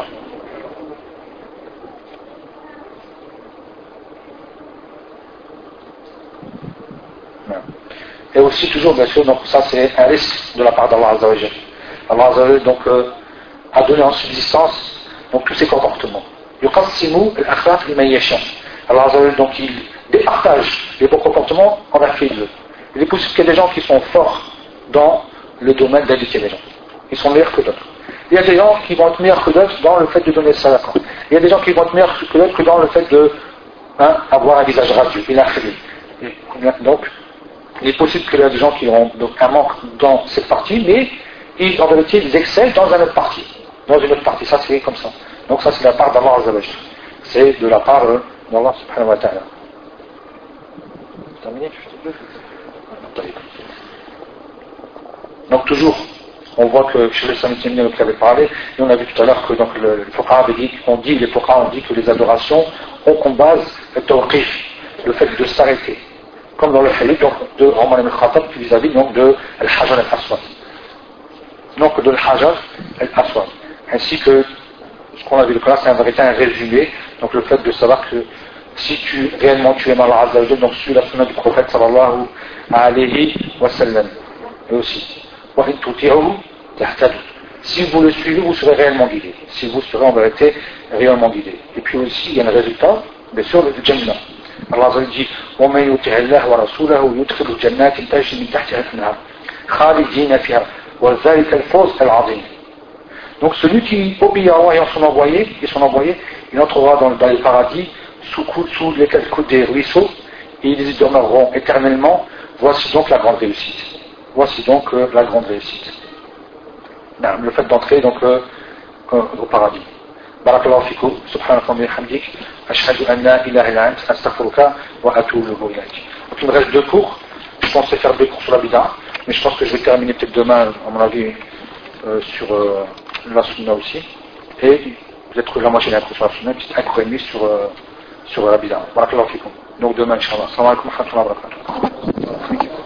Et aussi toujours, bien sûr, donc ça c'est un risque de la part d'Allah Azzawajal. Allah Azzawajal donc euh, a donné en subsistance donc tous ces comportements. Yuqassimu al-akhlaq liman yasha. Allah Azzawajal donc il départage les bons comportements envers qui il veut. Il est possible qu'il y ait des gens qui sont forts dans le domaine d'éduquer les gens. Ils sont meilleurs que d'autres. Il y a des gens qui vont être meilleurs que d'autres dans le fait de donner le salat. Il y a des gens qui vont être meilleurs que d'autres dans le fait de hein, avoir un visage radieux. Donc, il est possible qu'il y ait des gens qui ont donc un manque dans cette partie, mais ils, en vérité, ils excellent dans une autre partie. Dans une autre partie. Ça, c'est comme ça. Donc, ça, c'est la part d'Allah Azzawajal. C'est de la part d'Allah subhanahu wa ta'ala. Donc, toujours, on voit que chez les Samitimiens qui avait parlé, et on a vu tout à l'heure que donc, le, le dit, on dit, les Fuqaha ont dit que les adorations ont comme base le tawqif, le fait de s'arrêter comme dans le hadith de Omar ibn Khattab vis-à-vis donc de Al-Hajar al-Aswad. Donc de Al-Hajar al-Aswad. Ainsi que ce qu'on a vu là, c'est un véritable résumé, donc le fait de savoir que si tu réellement tu aimes Allah Azza donc suis la sunna du prophète sallallahu alayhi wa sallam. Et aussi, si vous le suivez, vous serez réellement guidé. Si vous serez en vérité réellement guidé. Et puis aussi, il y a un résultat, bien sûr, le Jannah. Allah Azza dit ومن يطع الله ورسوله يدخل جنات تجري من تحتها الانهار خالدين فيها وذلك الفوز العظيم Donc celui qui obéit à Allah et son envoyé, et son envoyé, il entrera dans, dans le paradis sous, sous les quatre coups des ruisseaux et ils y demeureront éternellement. Voici donc la grande réussite. Voici donc euh, la grande réussite. le fait d'entrer donc euh, au paradis. barakallahu fikum, subhanakum wa hamdik, ashhadu an la ilaha illa ant, astaghfiruka wa atubu ilayk. Donc il me reste deux cours. Je pensais faire deux cours sur la bid'a, mais je pense que je vais terminer peut-être demain, à mon avis, euh, sur euh, la sunna aussi. Et peut-être que la machine à sur la sunna, puis un cours et demi sur, euh, sur la bid'a. Barakallahu fikum. Donc demain, inshallah. Salam alaikum wa rahmatullahi wa barakatuh.